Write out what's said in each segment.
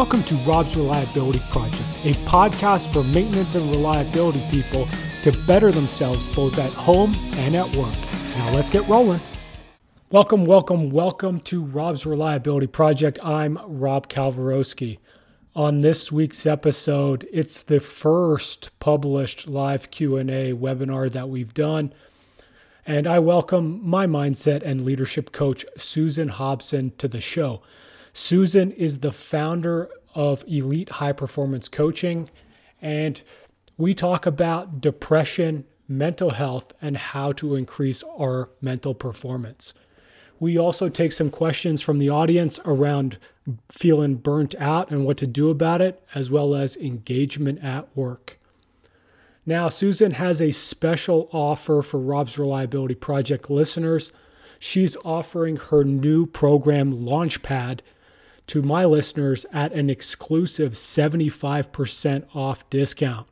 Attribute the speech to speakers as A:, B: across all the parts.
A: Welcome to Rob's Reliability Project, a podcast for maintenance and reliability people to better themselves both at home and at work. Now let's get rolling. Welcome, welcome, welcome to Rob's Reliability Project. I'm Rob Kalwarowski. On this week's episode, it's the first published live Q&A webinar that we've done. And I welcome my mindset and leadership coach Susan Hobson to the show. Susan is the founder of Elite High Performance Coaching, and we talk about depression, mental health, and how to increase our mental performance. We also take some questions from the audience around feeling burnt out and what to do about it, as well as engagement at work. Now, Susan has a special offer for Rob's Reliability Project listeners. She's offering her new program, Launchpad, to my listeners at an exclusive 75% off discount.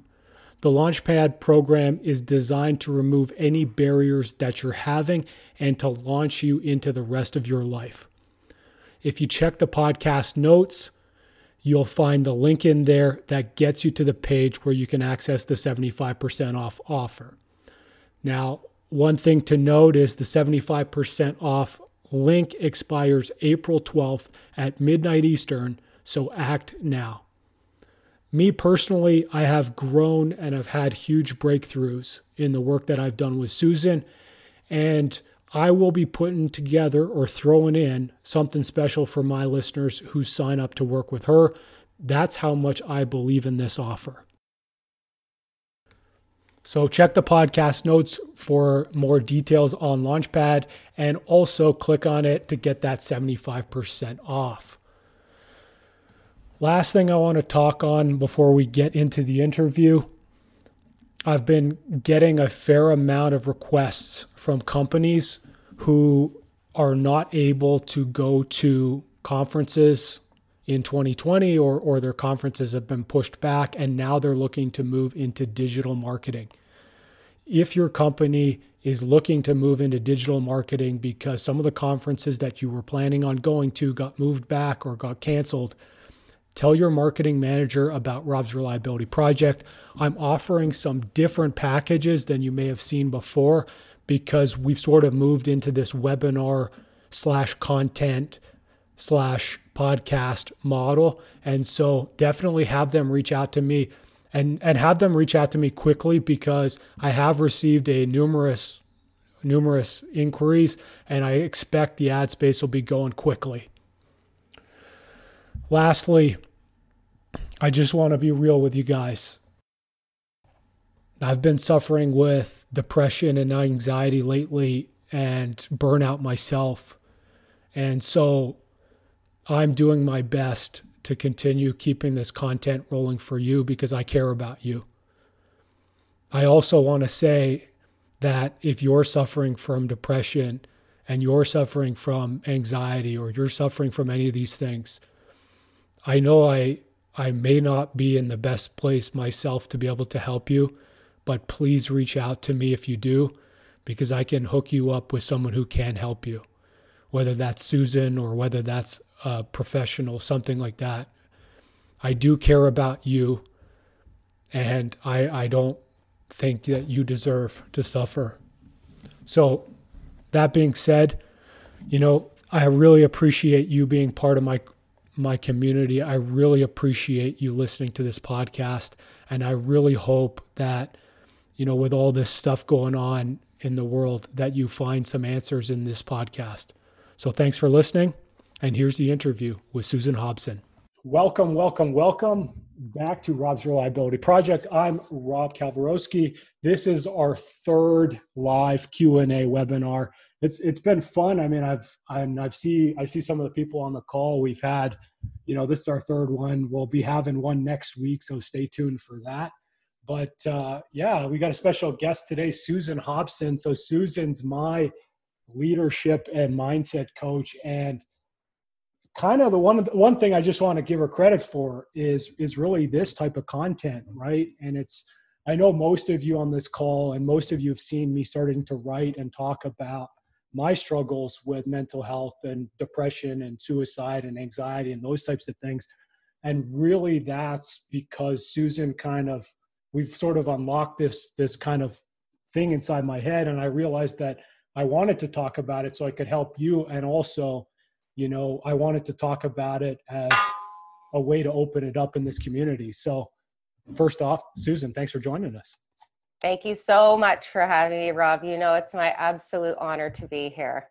A: The Launchpad program is designed to remove any barriers that you're having and to launch you into the rest of your life. If you check the podcast notes, you'll find the link in there that gets you to the page where you can access the 75% off offer. Now, one thing to note is the 75% off Link expires April 12th at midnight Eastern, so act now. Me personally, I have grown and have had huge breakthroughs in the work that I've done with Susan, and I will be putting together or throwing in something special for my listeners who sign up to work with her. That's how much I believe in this offer. So check the podcast notes for more details on Launchpad and also click on it to get that 75% off. Last thing I want to talk on before we get into the interview I've been getting a fair amount of requests from companies who are not able to go to conferences in 2020 or, or their conferences have been pushed back and now they're looking to move into digital marketing. If your company is looking to move into digital marketing because some of the conferences that you were planning on going to got moved back or got canceled, tell your marketing manager about Rob's Reliability Project. I'm offering some different packages than you may have seen before because we've sort of moved into this webinar slash content slash podcast model. And so definitely have them reach out to me and, and have them reach out to me quickly because I have received a numerous numerous inquiries and I expect the ad space will be going quickly. Lastly, I just want to be real with you guys. I've been suffering with depression and anxiety lately and burnout myself. And so I'm doing my best to continue keeping this content rolling for you because I care about you. I also want to say that if you're suffering from depression and you're suffering from anxiety or you're suffering from any of these things, I know I I may not be in the best place myself to be able to help you, but please reach out to me if you do because I can hook you up with someone who can help you. Whether that's Susan or whether that's professional, something like that. I do care about you, and I, I don't think that you deserve to suffer. So, that being said, you know, I really appreciate you being part of my my community. I really appreciate you listening to this podcast, and I really hope that you know, with all this stuff going on in the world, that you find some answers in this podcast. So, thanks for listening. And here's the interview with Susan Hobson. Welcome, welcome, welcome back to Rob's Reliability Project. I'm Rob Kalwarowski. This is our third live Q and A webinar. It's it's been fun. I mean, I've I'm, I've see I see some of the people on the call we've had. You know, this is our third one. We'll be having one next week, so stay tuned for that. But uh, yeah, we got a special guest today, Susan Hobson. So Susan's my leadership and mindset coach, and kind of the one one thing I just want to give her credit for is is really this type of content, right? And it's I know most of you on this call and most of you have seen me starting to write and talk about my struggles with mental health and depression and suicide and anxiety and those types of things. And really that's because Susan kind of we've sort of unlocked this this kind of thing inside my head and I realized that I wanted to talk about it so I could help you and also, you know, I wanted to talk about it as a way to open it up in this community. So first off, Susan, thanks for joining us.
B: Thank you so much for having me, Rob. You know, it's my absolute honor to be here.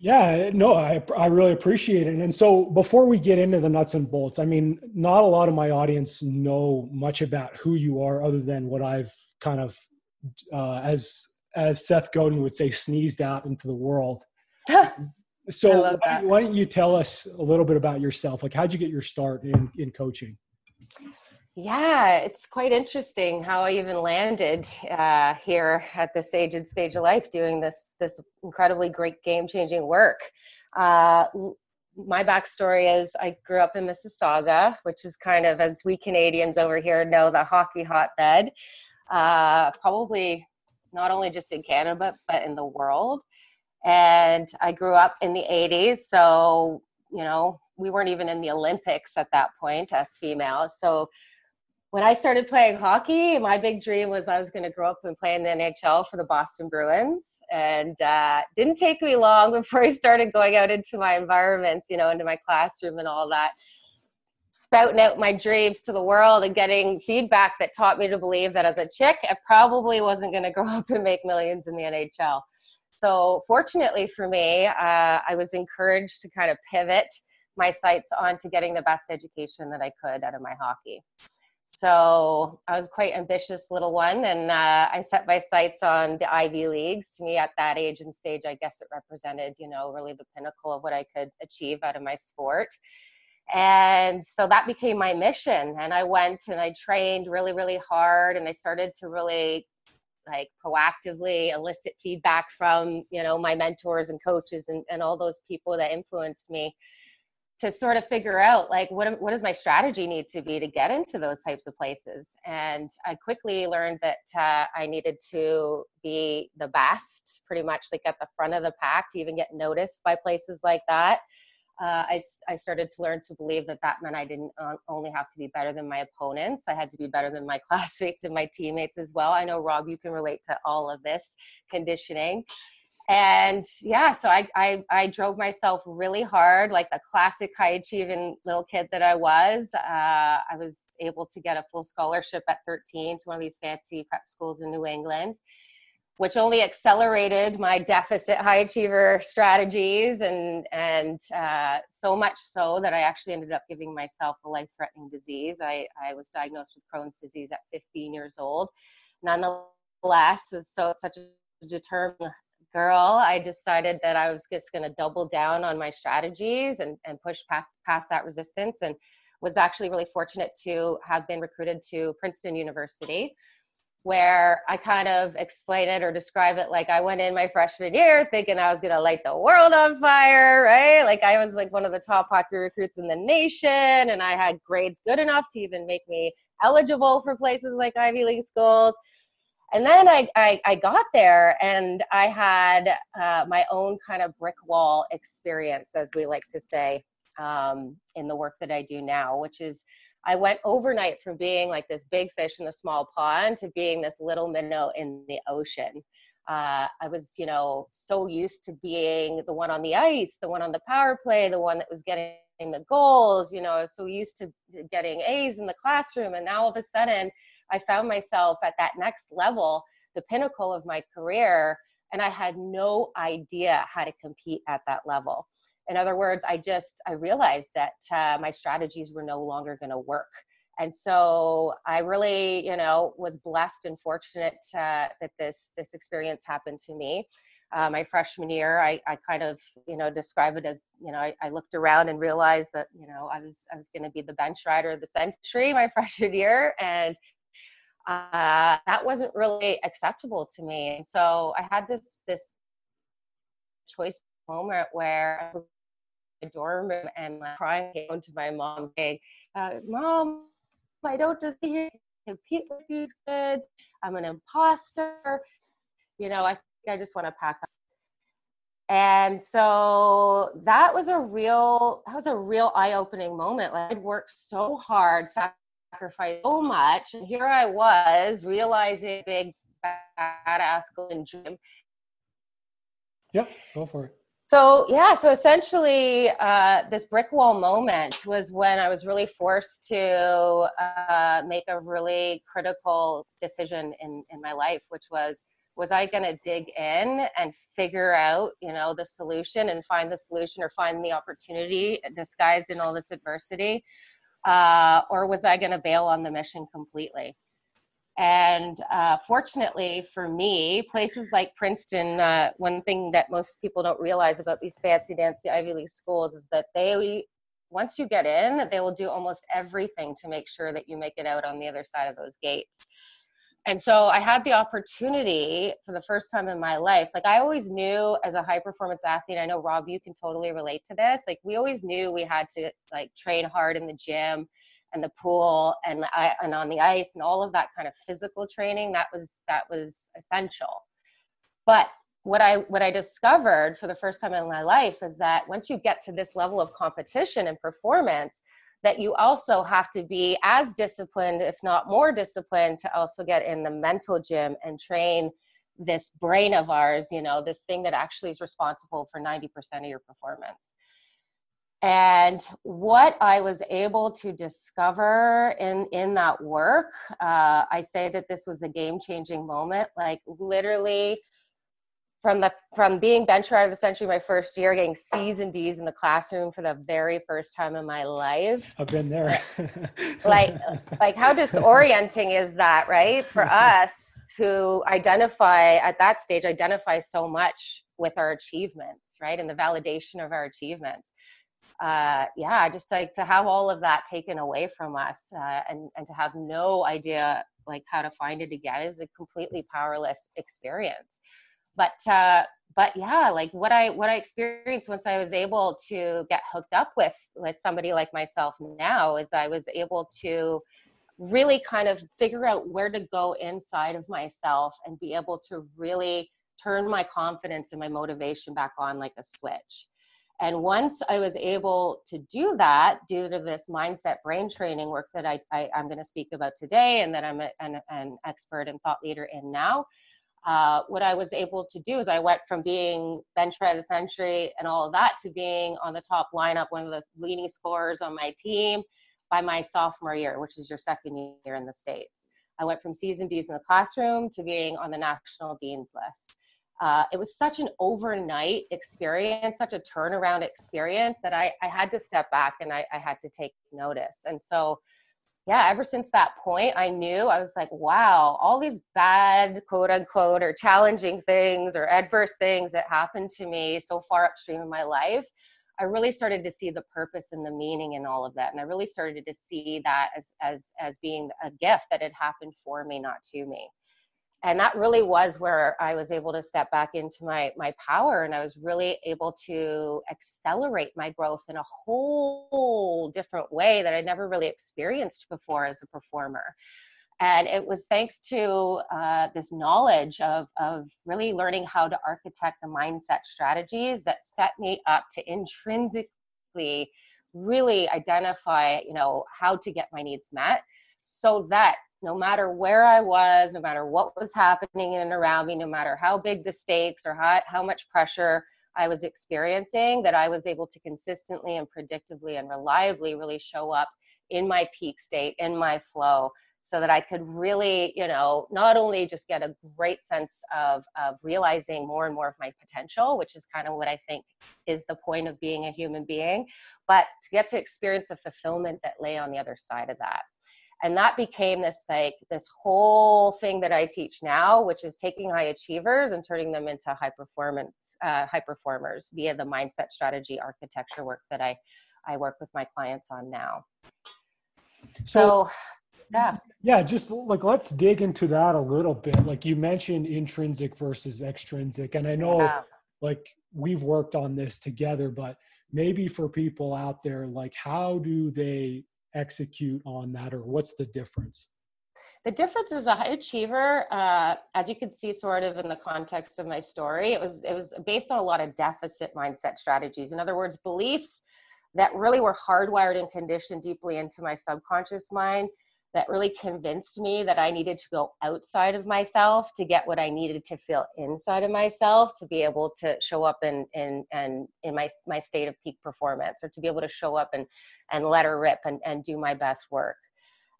A: Yeah, no, I I really appreciate it. And so before we get into the nuts and bolts, I mean, not a lot of my audience know much about who you are other than what I've kind of uh, as as Seth Godin would say, sneezed out into the world. so why, why, don't you tell us a little bit about yourself? Like, how'd you get your start in in coaching?
B: Yeah, it's quite interesting how I even landed uh, here at this age and stage of life doing this this incredibly great game changing work. Uh, my backstory is I grew up in Mississauga, which is kind of as we Canadians over here know the hockey hotbed. Uh, probably not only just in Canada but in the world. And I grew up in the 80s, so you know we weren't even in the Olympics at that point as females. So when I started playing hockey, my big dream was I was going to grow up and play in the NHL for the Boston Bruins. And uh, didn't take me long before I started going out into my environment, you know, into my classroom and all that, spouting out my dreams to the world and getting feedback that taught me to believe that as a chick, I probably wasn't going to grow up and make millions in the NHL. So, fortunately for me, uh, I was encouraged to kind of pivot my sights onto getting the best education that I could out of my hockey. So I was quite ambitious little one, and uh, I set my sights on the Ivy Leagues. To me, at that age and stage, I guess it represented, you know, really the pinnacle of what I could achieve out of my sport. And so that became my mission. And I went and I trained really, really hard, and I started to really like proactively elicit feedback from, you know, my mentors and coaches and, and all those people that influenced me to sort of figure out like what what does my strategy need to be to get into those types of places? And i quickly learned that uh, i needed to be the best pretty much like at the front of the pack to even get noticed by places like that uh, I, I started to learn to believe that that meant i didn't uh, only have to be better than my opponents. I had to be better than my classmates and my teammates as well. I know rob you can relate to all of this conditioning. And yeah so I, I, I drove myself really hard like the classic high achieving little kid that i was. Uh, i was able to get a full scholarship at 13 to one of these fancy prep schools in new england which only accelerated my deficit high achiever strategies and and uh, so much so that i actually ended up giving myself a life threatening disease I, I was diagnosed with crohn's disease at 15 years old nonetheless as so such a determined girl, I decided that I was just going to double down on my strategies and, and push past, past that resistance. And was actually really fortunate to have been recruited to Princeton University, where I kind of explain it or describe it like I went in my freshman year thinking I was going to light the world on fire, right? Like I was like one of the top hockey recruits in the nation, and I had grades good enough to even make me eligible for places like Ivy League schools and then I, I, I, got there and I had uh, my own kind of brick wall experience, as we like to say, um, in the work that I do now, which is I went overnight from being like this big fish in the small pond to being this little minnow in the ocean. Uh, I was, you know, so used to being the one on the ice, the one on the power play, the one that was getting the goals, you know, I was so used to getting A's in the classroom. And now all of a sudden, I found myself at that next level, the pinnacle of my career, and I had no idea how to compete at that level. In other words, I just I realized that uh, my strategies were no longer going to work. And so I really, you know, was blessed and fortunate uh, that this this experience happened to me. Uh, my freshman year, I, I kind of, you know, describe it as, you know, I, I looked around and realized that, you know, I was I was going to be the bench rider of the century my freshman year, and uh, that wasn't really acceptable to me. And so I had this this choice moment where the dorm room and like, crying to my mom, saying, uh, "Mom, I don't just compete with these kids. I'm an imposter. You know, I I just want to pack up." and so that was a real that was a real eye-opening moment like i'd worked so hard sacrificed so much and here i was realizing big badass golden dream
A: yep go for it
B: so yeah so essentially uh, this brick wall moment was when i was really forced to uh, make a really critical decision in, in my life which was was i going to dig in and figure out you know the solution and find the solution or find the opportunity disguised in all this adversity uh, or was i going to bail on the mission completely and uh, fortunately for me, places like Princeton, uh, one thing that most people don't realize about these fancy dancy Ivy League schools is that they, once you get in, they will do almost everything to make sure that you make it out on the other side of those gates. And so I had the opportunity for the first time in my life. Like I always knew as a high performance athlete, I know Rob, you can totally relate to this. Like we always knew we had to like train hard in the gym and the pool and and on the ice and all of that kind of physical training that was that was essential. But what i what i discovered for the first time in my life is that once you get to this level of competition and performance that you also have to be as disciplined if not more disciplined to also get in the mental gym and train this brain of ours you know this thing that actually is responsible for 90% of your performance and what i was able to discover in in that work uh, i say that this was a game changing moment like literally from the from being bench rider of the century my first year getting c's and d's in the classroom for the very first time in my life.
A: I've been there.
B: Like like how disorienting is that right? For us to identify at that stage identify so much with our achievements right? And the validation of our achievements uh, yeah, just like to have all of that taken away from us uh, and, and to have no idea like how to find it again is a completely powerless experience. But, uh, but yeah, like what I, what I experienced once I was able to get hooked up with, with somebody like myself now is I was able to really kind of figure out where to go inside of myself and be able to really turn my confidence and my motivation back on like a switch and once I was able to do that, due to this mindset brain training work that I, I, am going to speak about today and that I'm a, an, an expert and thought leader in now, uh, what I was able to do is I went from being bench by the century and all of that to being on the top lineup, one of the leading scorers on my team by my sophomore year, which is your second year in the States. I went from C's and D's in the classroom to being on the national dean's list uh, it was such an overnight experience, such a turnaround experience that I, I had to step back and I, I had to take notice. And so, yeah, ever since that point, I knew I was like, wow, all these bad, quote unquote, or challenging things or adverse things that happened to me so far upstream in my life, I really started to see the purpose and the meaning in all of that. And I really started to see that as, as, as being a gift that had happened for me, not to me and that really was where i was able to step back into my my power and i was really able to accelerate my growth in a whole different way that i never really experienced before as a performer. And it was thanks to uh, this knowledge of, of really learning how to architect the mindset strategies that set me up to intrinsically really identify you know how to get my needs met so that no matter where I was, no matter what was happening in and around me, no matter how big the stakes or how, how much pressure I was experiencing, that I was able to consistently and predictably and reliably really show up in my peak state, in my flow, so that I could really, you know, not only just get a great sense of, of realizing more and more of my potential, which is kind of what I think is the point of being a human being, but to get to experience the fulfillment that lay on the other side of that and that became this like this whole thing that i teach now which is taking high achievers and turning them into high performance uh, high performers via the mindset strategy architecture work that i i work with my clients on now. So, so yeah.
A: yeah just like let's dig into that a little bit. Like you mentioned intrinsic versus extrinsic and i know yeah. like we've worked on this together but maybe for people out there like how do they execute on that or what's the difference?
B: The difference is a high achiever uh, as you can see sort of in the context of my story it was it was based on a lot of deficit mindset strategies. In other words beliefs that really were hardwired and conditioned deeply into my subconscious mind that really convinced me that I needed to go outside of myself to get what I needed to feel inside of myself to be able to show up in in and in my my state of peak performance or to be able to show up and and let her rip and, and do my best work.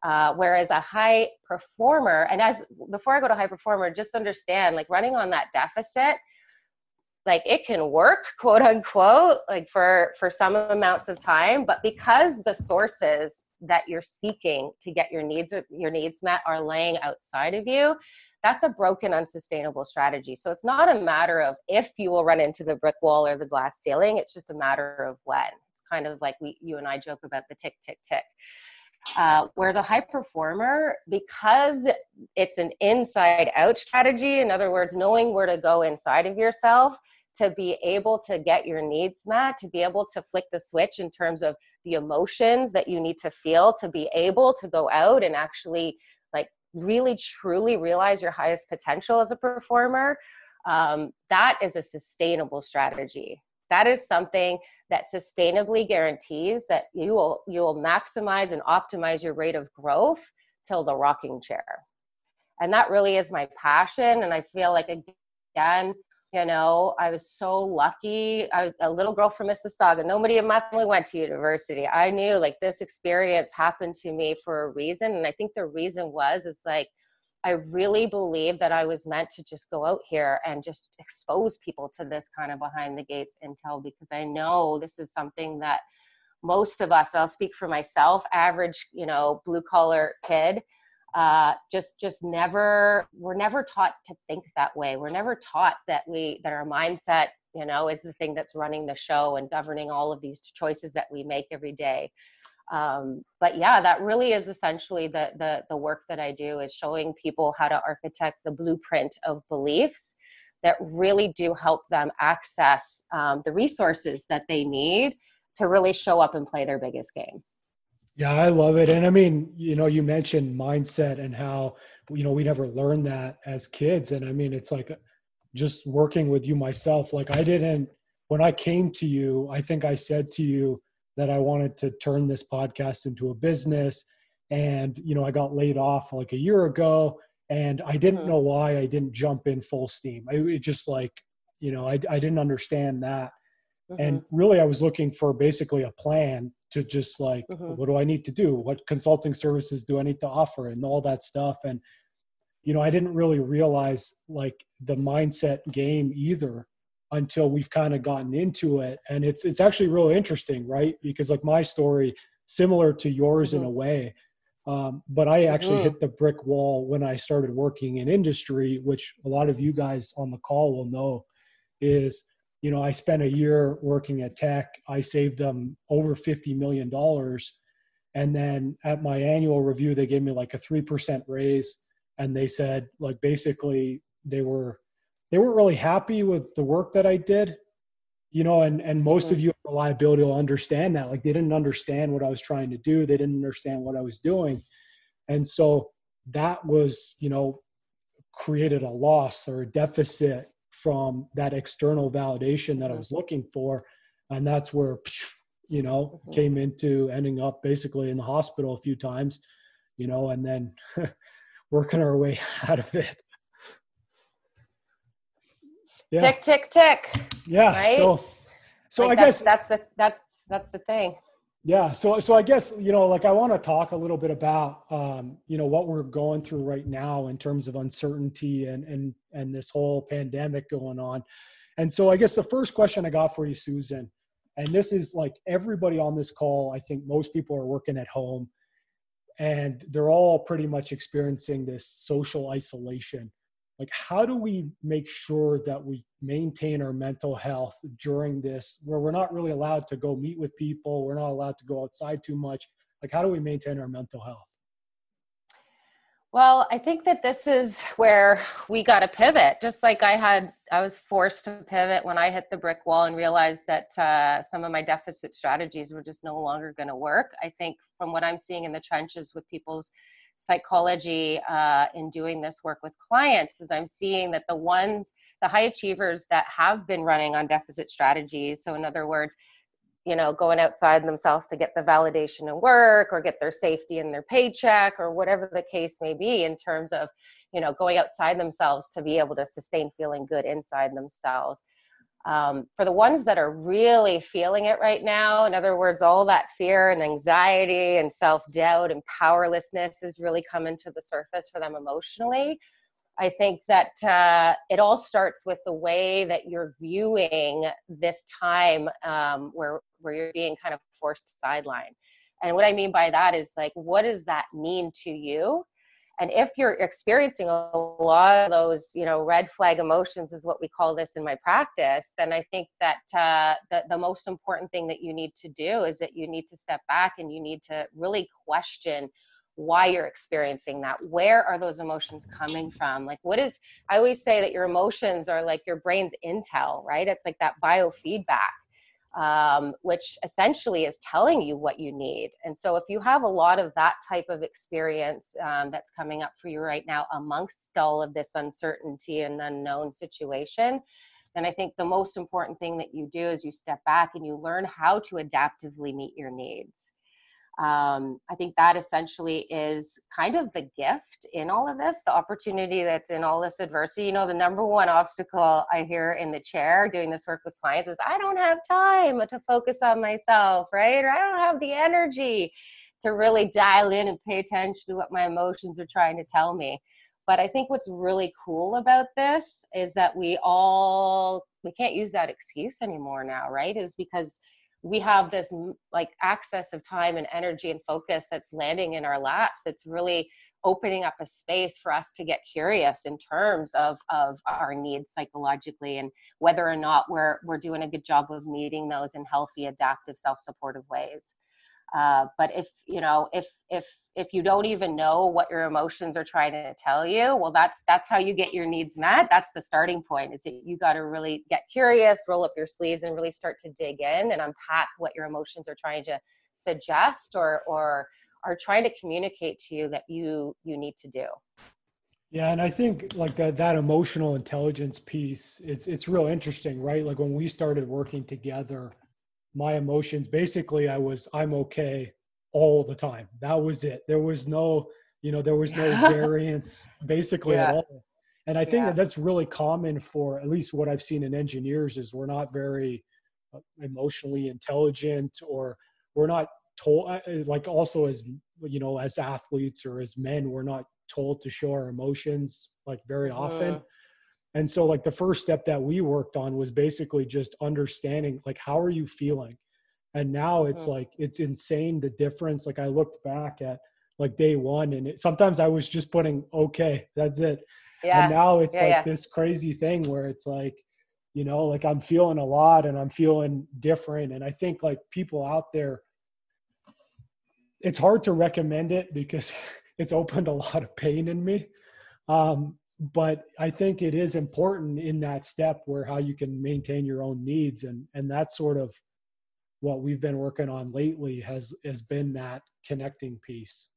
B: Uh, whereas a high performer, and as before I go to high performer, just understand like running on that deficit like it can work quote unquote like for for some amounts of time but because the sources that you're seeking to get your needs your needs met are laying outside of you that's a broken unsustainable strategy. So it's not a matter of if you will run into the brick wall or the glass ceiling it's just a matter of when. It's kind of like we you and i joke about the tick tick tick uh, whereas a high performer, because it's an inside out strategy, in other words, knowing where to go inside of yourself to be able to get your needs met, to be able to flick the switch in terms of the emotions that you need to feel, to be able to go out and actually like really truly realize your highest potential as a performer. Um, that is a sustainable strategy that is something that sustainably guarantees that you will you will maximize and optimize your rate of growth till the rocking chair. And that really is my passion and i feel like again you know i was so lucky. I was a little girl from mississauga. Nobody in my family went to university. I knew like this experience happened to me for a reason and i think the reason was is like I really believe that I was meant to just go out here and just expose people to this kind of behind the gates intel because I know this is something that most of us, I'll speak for myself, average, you know, blue collar kid, uh, just just never we're never taught to think that way. We're never taught that we that our mindset, you know, is the thing that's running the show and governing all of these choices that we make every day um, but yeah that really is essentially the, the the work that i do is showing people how to architect the blueprint of beliefs that really do help them access um, the resources that they need to really show up and play their biggest game.
A: Yeah i love it. And i mean you know you mentioned mindset and how you know we never learned that as kids. And i mean it's like just working with you myself like i didn't when i came to you i think i said to you that I wanted to turn this podcast into a business. And, you know, I got laid off like a year ago and I didn't mm-hmm. know why I didn't jump in full steam. I it just like, you know, I, I didn't understand that. Mm-hmm. And really, I was looking for basically a plan to just like, mm-hmm. what do I need to do? What consulting services do I need to offer? And all that stuff. And, you know, I didn't really realize like the mindset game either until we've kind of gotten into it. And it's it's actually really interesting right? Because like my story similar to yours mm-hmm. in a way um, but i actually mm-hmm. hit the brick wall when i started working in industry which a lot of you guys on the call will know is you know i spent a year working at Teck. I saved them over 50 million dollars. And then at my annual review they gave me like a 3% raise. And they said like basically they were they weren't really happy with the work that I did, you know, and, and most of you in reliability will understand that. Like they didn't understand what I was trying to do. They didn't understand what I was doing. And so that was, you know, created a loss or a deficit from that external validation that I was looking for. And that's where, you know, mm-hmm. came into ending up basically in the hospital a few times, you know, and then working our way out of it
B: yeah. tick tick tick
A: yeah right? so so
B: like
A: i guess
B: that's the that's that's the thing
A: yeah so so i guess you know like i want to talk a little bit about um you know what we're going through right now in terms of uncertainty and and and this whole pandemic going on and so i guess the first question i got for you susan and this is like everybody on this call i think most people are working at home and they're all pretty much experiencing this social isolation like how do we make sure that we maintain our mental health during this where we're not really allowed to go meet with people we're not allowed to go outside too much? Like how do we maintain our mental health?
B: Well i think that this is where we got to pivot. Just like i had i was forced to pivot when i hit the brick wall and realized that uh, some of my deficit strategies were just no longer going to work. I think from what i'm seeing in the trenches with people's psychology uh, in doing this work with clients is i'm seeing that the ones the high achievers that have been running on deficit strategies so in other words you know going outside themselves to get the validation of work or get their safety in their paycheck or whatever the case may be in terms of you know going outside themselves to be able to sustain feeling good inside themselves um, for the ones that are really feeling it right now in other words all that fear and anxiety and self-doubt and powerlessness is really coming to the surface for them emotionally I think that uh, it all starts with the way that you're viewing this time um, where where you're being kind of forced to sideline. And what I mean by that is like, what does that mean to you? And if you're experiencing a lot of those, you know, red flag emotions is what we call this in my practice, then I think that uh, the, the most important thing that you need to do is that you need to step back and you need to really question why you're experiencing that. Where are those emotions coming from? Like what is i always say that your emotions are like your brain's intel right? It's like that biofeedback um, which essentially is telling you what you need. And so if you have a lot of that type of experience um, that's coming up for you right now amongst all of this uncertainty and unknown situation then i think the most important thing that you do is you step back and you learn how to adaptively meet your needs um, I think that essentially is kind of the gift in all of this, the opportunity that's in all this adversity. You know, the number one obstacle I hear in the chair doing this work with clients is I don't have time to focus on myself, right? Or I don't have the energy to really dial in and pay attention to what my emotions are trying to tell me. But I think what's really cool about this is that we all we can't use that excuse anymore now, right? Is because we have this mm, like access of time and energy and focus that's landing in our laps that's really opening up a space for us to get curious in terms of of our needs psychologically and whether or not we're we're doing a good job of meeting those in healthy adaptive self-supportive ways uh, but if you know if if if you don't even know what your emotions are trying to tell you well that's that's how you get your needs met. That's the starting point is that you got to really get curious roll up your sleeves and really start to dig in and unpack what your emotions are trying to suggest or or are trying to communicate to you that you you need to do.
A: Yeah and i think like that that emotional intelligence piece it's it's real interesting right? Like when we started working together my emotions basically i was i'm okay all the time that was it there was no you know there was no variance basically yeah. at all and i think yeah. that that's really common for at least what i've seen in engineers is we're not very uh, emotionally intelligent or we're not told uh, uh, like also as you know as athletes or as men we're not told to show our emotions like very often uh-huh. And so like the first step that we worked on was basically just understanding like how are you feeling? And now it's oh. like it's insane the difference. Like I looked back at like day one and it, sometimes I was just putting okay, that's it. Yeah. And now it's yeah, like yeah. this crazy thing where it's like, you know, like I'm feeling a lot and I'm feeling different. And I think like people out there, it's hard to recommend it because it's opened a lot of pain in me. Um, but I think it is important in that step where how you can maintain your own needs and and that's sort of what we've been working on lately has has been that connecting piece.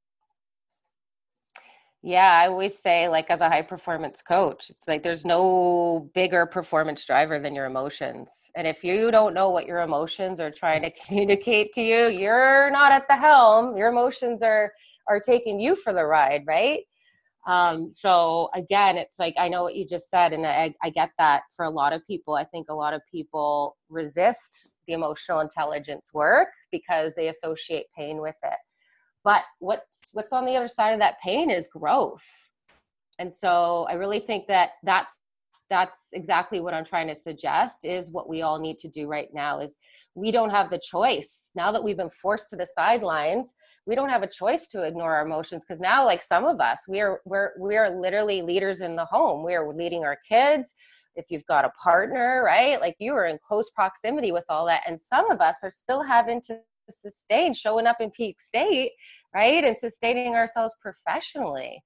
B: Yeah, I always say like as a high performance coach, it's like there's no bigger performance driver than your emotions. And if you don't know what your emotions are trying to communicate to you, you're not at the helm. Your emotions are are taking you for the ride, right? Um, so again, it's like I know what you just said, and I, I get that for a lot of people. I think a lot of people resist the emotional intelligence work because they associate pain with it. But what's what's on the other side of that pain is growth. And so I really think that that's that's exactly what I'm trying to suggest is what we all need to do right now is we don't have the choice. Now that we've been forced to the sidelines we don't have a choice to ignore our emotions because now like some of us we are we're we are literally leaders in the home. We are leading our kids. If you've got a partner right? Like you are in close proximity with all that. And some of us are still having to sustain showing up in peak state right? And sustaining ourselves professionally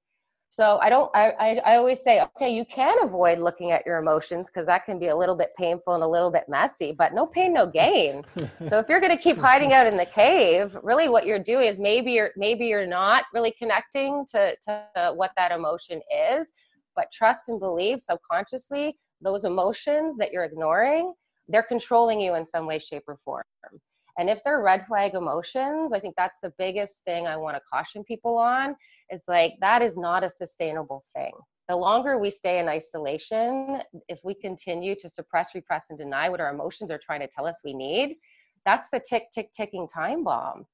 B: so i don't i i, I always say okay you can avoid looking at your emotions because that can be a little bit painful and a little bit messy but no pain no gain. So if you're going to keep hiding out in the cave really what you're doing is maybe you're maybe you're not really connecting to to what that emotion is but trust and believe subconsciously those emotions that you're ignoring they're controlling you in some way shape or form and if they're red flag emotions, I think that's the biggest thing I want to caution people on is like that is not a sustainable thing. The longer we stay in isolation, if we continue to suppress, repress, and deny what our emotions are trying to tell us we need, that's the tick, tick, ticking time bomb.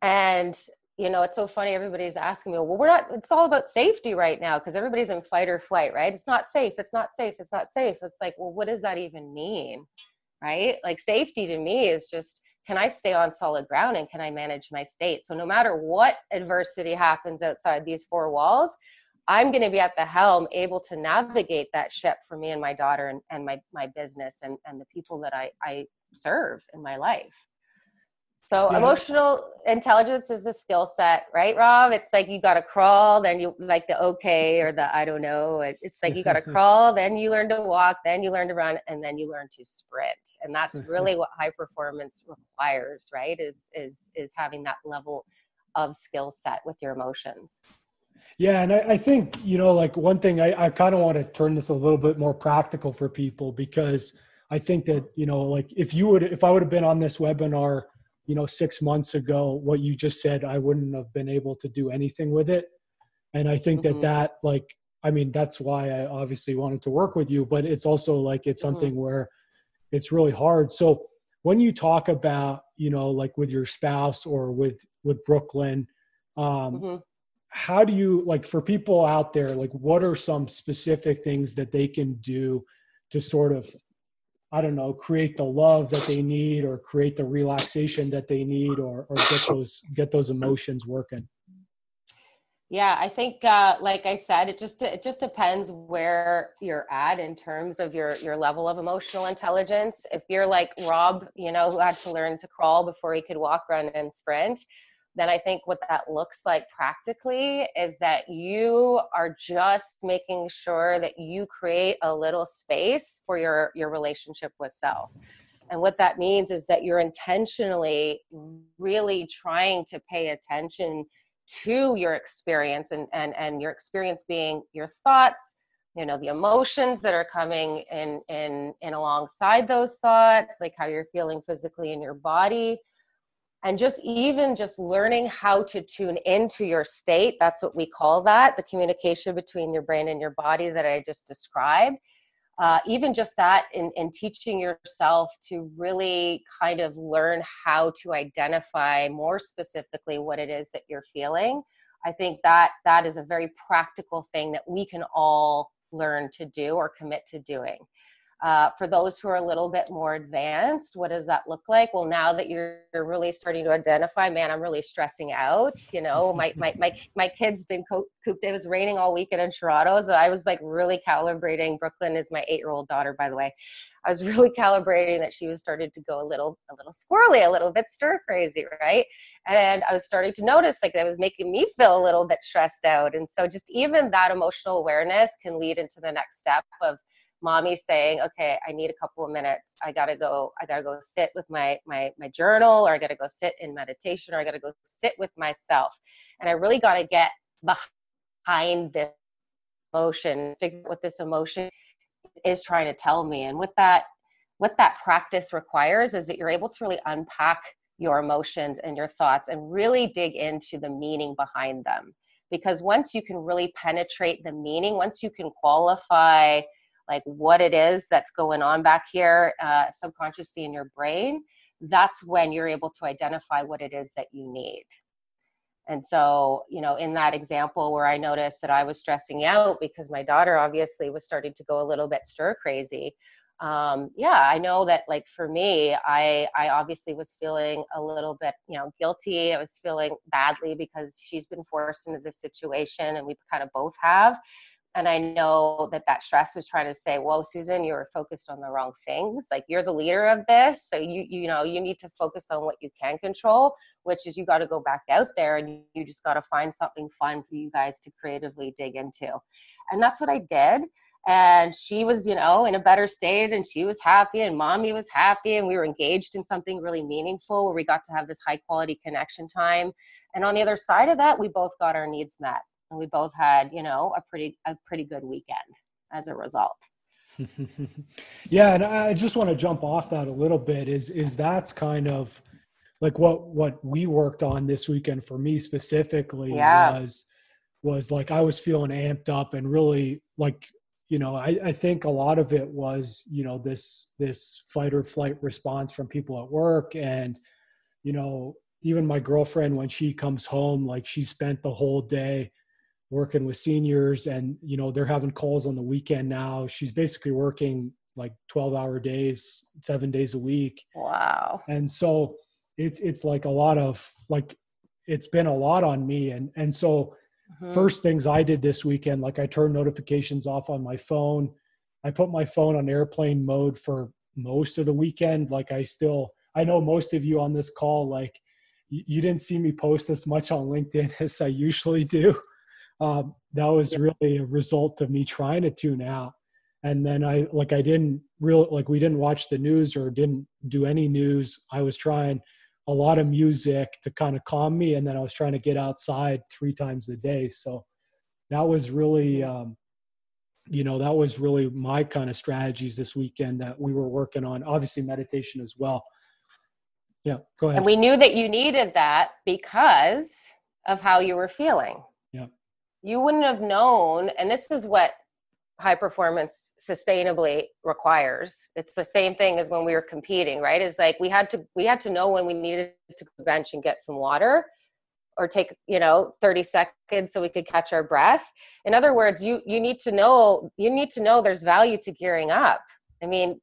B: And you know, it's so funny. Everybody's asking me, well, we're not, it's all about safety right now because everybody's in fight or flight, right? It's not safe. It's not safe. It's not safe. It's like, well, what does that even mean? Right? Like, safety to me is just can I stay on solid ground and can I manage my state? So no matter what adversity happens outside these four walls, I'm going to be at the helm, able to navigate that ship for me and my daughter and, and my, my business and, and the people that I, I serve in my life. So yeah. emotional intelligence is a skill set, right, Rob? It's like you got to crawl, then you like the okay or the I don't know. It's like you got to crawl, then you learn to walk, then you learn to run, and then you learn to sprint. And that's really what high performance requires, right? Is is is having that level of skill set with your emotions.
A: Yeah, and I, I think you know, like one thing I, I kind of want to turn this a little bit more practical for people because I think that you know, like if you would, if I would have been on this webinar you know six months ago what you just said i wouldn't have been able to do anything with it and i think mm-hmm. that that like i mean that's why i obviously wanted to work with you but it's also like it's mm-hmm. something mm-hmm. where it's really hard so when you talk about you know like with your spouse or with with brooklyn um mm-hmm. how do you like for people out there like what are some specific things that they can do to sort of I don't know, create the love that they need or create the relaxation that they need or, or get those get those emotions working.
B: Yeah, I think uh, like I said, it just it just depends where you're at in terms of your your level of emotional intelligence. If you're like Rob, you know, who had to learn to crawl before he could walk, run, and sprint, then I think what that looks like practically is that you are just making sure that you create a little space for your your relationship with self. And what that means is that you're intentionally really trying to pay attention to your experience and and and your experience being your thoughts, you know, the emotions that are coming in in in alongside those thoughts, like how you're feeling physically in your body and just even just learning how to tune into your state that's what we call that the communication between your brain and your body that i just described uh, even just that in, in teaching yourself to really kind of learn how to identify more specifically what it is that you're feeling i think that that is a very practical thing that we can all learn to do or commit to doing uh, for those who are a little bit more advanced, what does that look like? Well, now that you're, you're really starting to identify, man, I'm really stressing out. You know, my my my my kid's been cooped. It was raining all weekend in Toronto, so I was like really calibrating. Brooklyn is my eight year old daughter, by the way. I was really calibrating that she was starting to go a little a little squirrely, a little bit stir crazy, right? And I was starting to notice like that was making me feel a little bit stressed out. And so just even that emotional awareness can lead into the next step of mommy saying okay i need a couple of minutes. I gotta go i gotta go sit with my my my journal or i gotta go sit in meditation or i gotta go sit with myself. And i really gotta get behind this emotion figure out what this emotion is trying to tell me. And what that what that practice requires is that you're able to really unpack your emotions and your thoughts and really dig into the meaning behind them. Because once you can really penetrate the meaning once you can qualify like what it is that's going on back here uh, subconsciously in your brain, that's when you're able to identify what it is that you need. And so, you know, in that example where I noticed that I was stressing out because my daughter obviously was starting to go a little bit stir crazy. Um, yeah, I know that like for me, I I obviously was feeling a little bit, you know, guilty. I was feeling badly because she's been forced into this situation and we kind of both have and i know that that stress was trying to say well susan you were focused on the wrong things. Like you're the leader of this so you you know you need to focus on what you can control which is you got to go back out there and you just got to find something fun for you guys to creatively dig into. And that's what i did. And she was you know in a better state and she was happy and mommy was happy and we were engaged in something really meaningful where we got to have this high quality connection time. And on the other side of that we both got our needs met and we both had you know a pretty a pretty good weekend as a result
A: yeah and i just want to jump off that a little bit is is that's kind of like what what we worked on this weekend for me specifically yeah. was was like i was feeling amped up and really like you know I, I think a lot of it was you know this this fight or flight response from people at work and you know even my girlfriend when she comes home like she spent the whole day working with seniors and you know they're having calls on the weekend now. She's basically working like 12 hour days seven days a week.
B: Wow.
A: And so it's it's like a lot of like it's been a lot on me. And and so mm-hmm. first things i did this weekend like i turned notifications off on my phone. I put my phone on airplane mode for most of the weekend. Like i still i know most of you on this call like you didn't see me post as much on linkedin as i usually do um, that was really a result of me trying to tune out. And then i like i didn't real like we didn't watch the news or didn't do any news. I was trying a lot of music to kind of calm me and then i was trying to get outside three times a day. So that was really um, you know that was really my kind of strategies this weekend that we were working on. Obviously meditation as well. Yeah go ahead.
B: and we knew that you needed that because of how you were feeling you wouldn't have known and this is what high performance sustainably requires. It's the same thing as when we were competing right? Is like we had to we had to know when we needed to bench and get some water or take you know 30 seconds so we could catch our breath. In other words you you need to know you need to know there's value to gearing up. I mean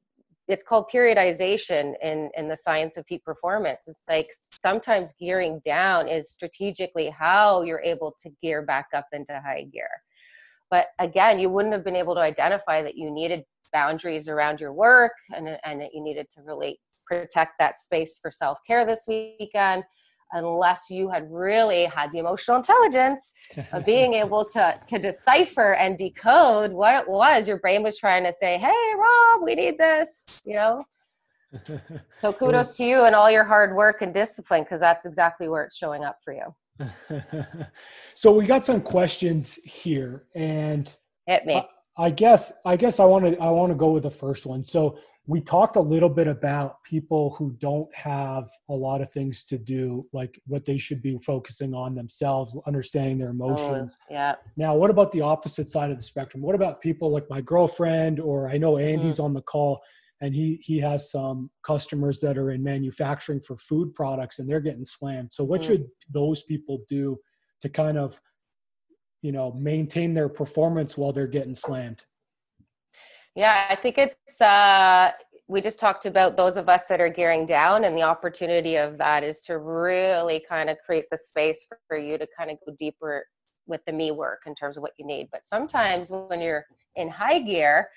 B: it's called periodization in in the science of peak performance. It's like sometimes gearing down is strategically how you're able to gear back up into high gear. But again you wouldn't have been able to identify that you needed boundaries around your work and, and that you needed to really protect that space for self-care this weekend unless you had really had the emotional intelligence of being able to to decipher and decode what it was your brain was trying to say hey rob we need this you know? So kudos to you and all your hard work and discipline because that's exactly where it's showing up for you.
A: So we got some questions here and
B: hit me.
A: I, I guess i guess i want to i want to go with the first one. So we talked a little bit about people who don't have a lot of things to do like what they should be focusing on themselves understanding their oh, emotions.
B: oh, yeah.
A: Now what about the opposite side of the spectrum? What about people like my girlfriend or i know andy's mm. on the call and he he has some customers that are in manufacturing for food products and they're getting slammed. So what mm. should those people do to kind of you know maintain their performance while they're getting slammed
B: yeah, I think it's uh we just talked about those of us that are gearing down and the opportunity of that is to really kind of create the space for, for you to kind of go deeper with the me work in terms of what you need. But sometimes when you're in high gear,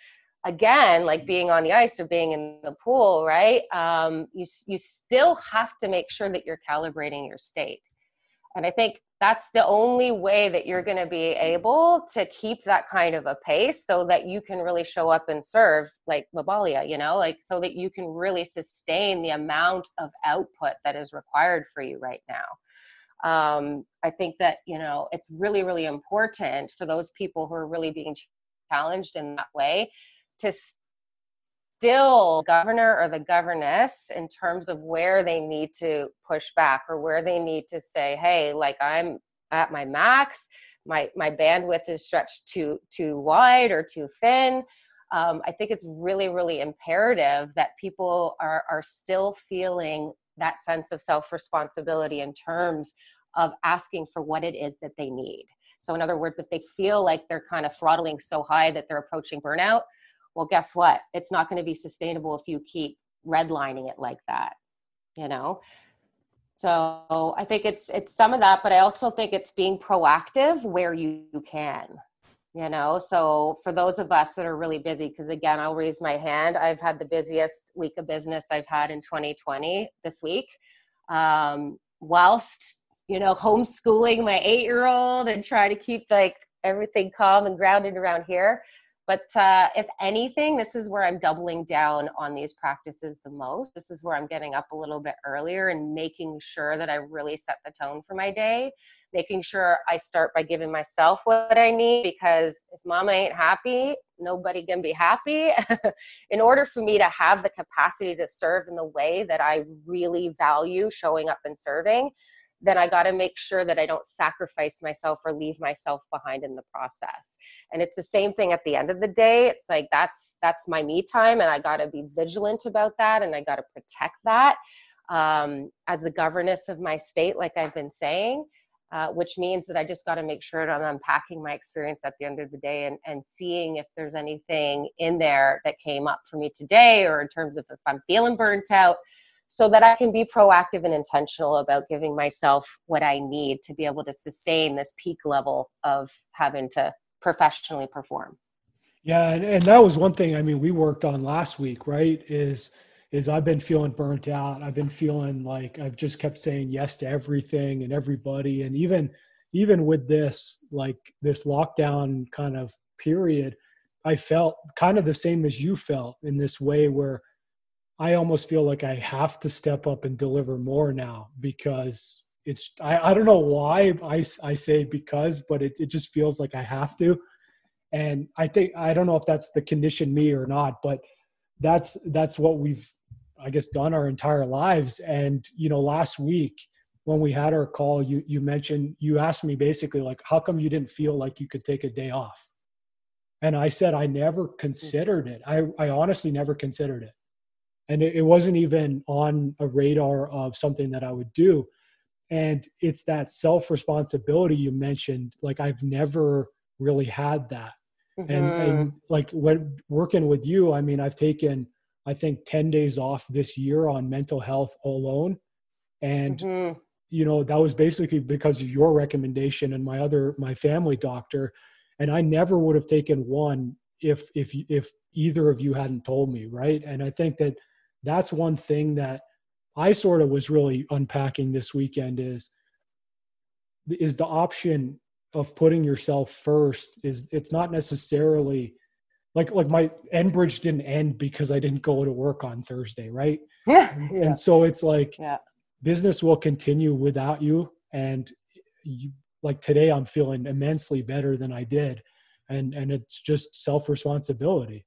B: again, like being on the ice or being in the pool, right? Um, you you still have to make sure that you're calibrating your state. And I think that's the only way that you're going to be able to keep that kind of a pace so that you can really show up and serve like Mabalia, you know, like so that you can really sustain the amount of output that is required for you right now. Um, I think that, you know, it's really, really important for those people who are really being challenged in that way to still governor or the governess in terms of where they need to push back or where they need to say hey like i'm at my max. My my bandwidth is stretched too too wide or too thin. Um, i think it's really really imperative that people are are still feeling that sense of self responsibility in terms of asking for what it is that they need. So in other words if they feel like they're kind of throttling so high that they're approaching burnout well guess what? It's not going to be sustainable if you keep redlining it like that you know? So i think it's it's some of that but i also think it's being proactive where you, you can you know? So for those of us that are really busy because again i'll raise my hand. I've had the busiest week of business i've had in 2020 this week. Um, whilst you know homeschooling my eight year old and try to keep like everything calm and grounded around here but uh, if anything, this is where I'm doubling down on these practices the most. This is where I'm getting up a little bit earlier and making sure that I really set the tone for my day. Making sure I start by giving myself what I need because if mama ain't happy, nobody can be happy. in order for me to have the capacity to serve in the way that I really value showing up and serving, then I got to make sure that I don't sacrifice myself or leave myself behind in the process. And it's the same thing at the end of the day. It's like that's that's my me time, and I got to be vigilant about that, and I got to protect that um, as the governess of my state, like I've been saying. Uh, which means that I just got to make sure that I'm unpacking my experience at the end of the day and, and seeing if there's anything in there that came up for me today, or in terms of if I'm feeling burnt out, so that I can be proactive and intentional about giving myself what I need to be able to sustain this peak level of having to professionally perform.
A: Yeah, and, and that was one thing I mean we worked on last week, right? Is is I've been feeling burnt out. I've been feeling like I've just kept saying yes to everything and everybody and even even with this like this lockdown kind of period, I felt kind of the same as you felt in this way where I almost feel like I have to step up and deliver more now because it's I, I don't know why I, I say because but it, it just feels like I have to. And I think I don't know if that's the condition me or not but that's that's what we've I guess done our entire lives. And you know last week when we had our call you you mentioned you asked me basically like how come you didn't feel like you could take a day off? And I said I never hmm. considered it. I I honestly never considered it and it, it wasn't even on a radar of something that I would do. And it's that self responsibility you mentioned. Like I've never really had that. Mm-hmm. And, and like when working with you, I mean, I've taken, I think 10 days off this year on mental health alone. And, mm-hmm. you know, that was basically because of your recommendation and my other, my family doctor. And I never would have taken one if, if, if either of you hadn't told me. Right. And I think that that's one thing that I sort of was really unpacking this weekend is is the option of putting yourself first is it's not necessarily like like my Enbridge didn't end because I didn't go to work on Thursday, right?
B: Yeah.
A: And, and so it's like yeah. business will continue without you and you like today I'm feeling immensely better than I did and and it's just self responsibility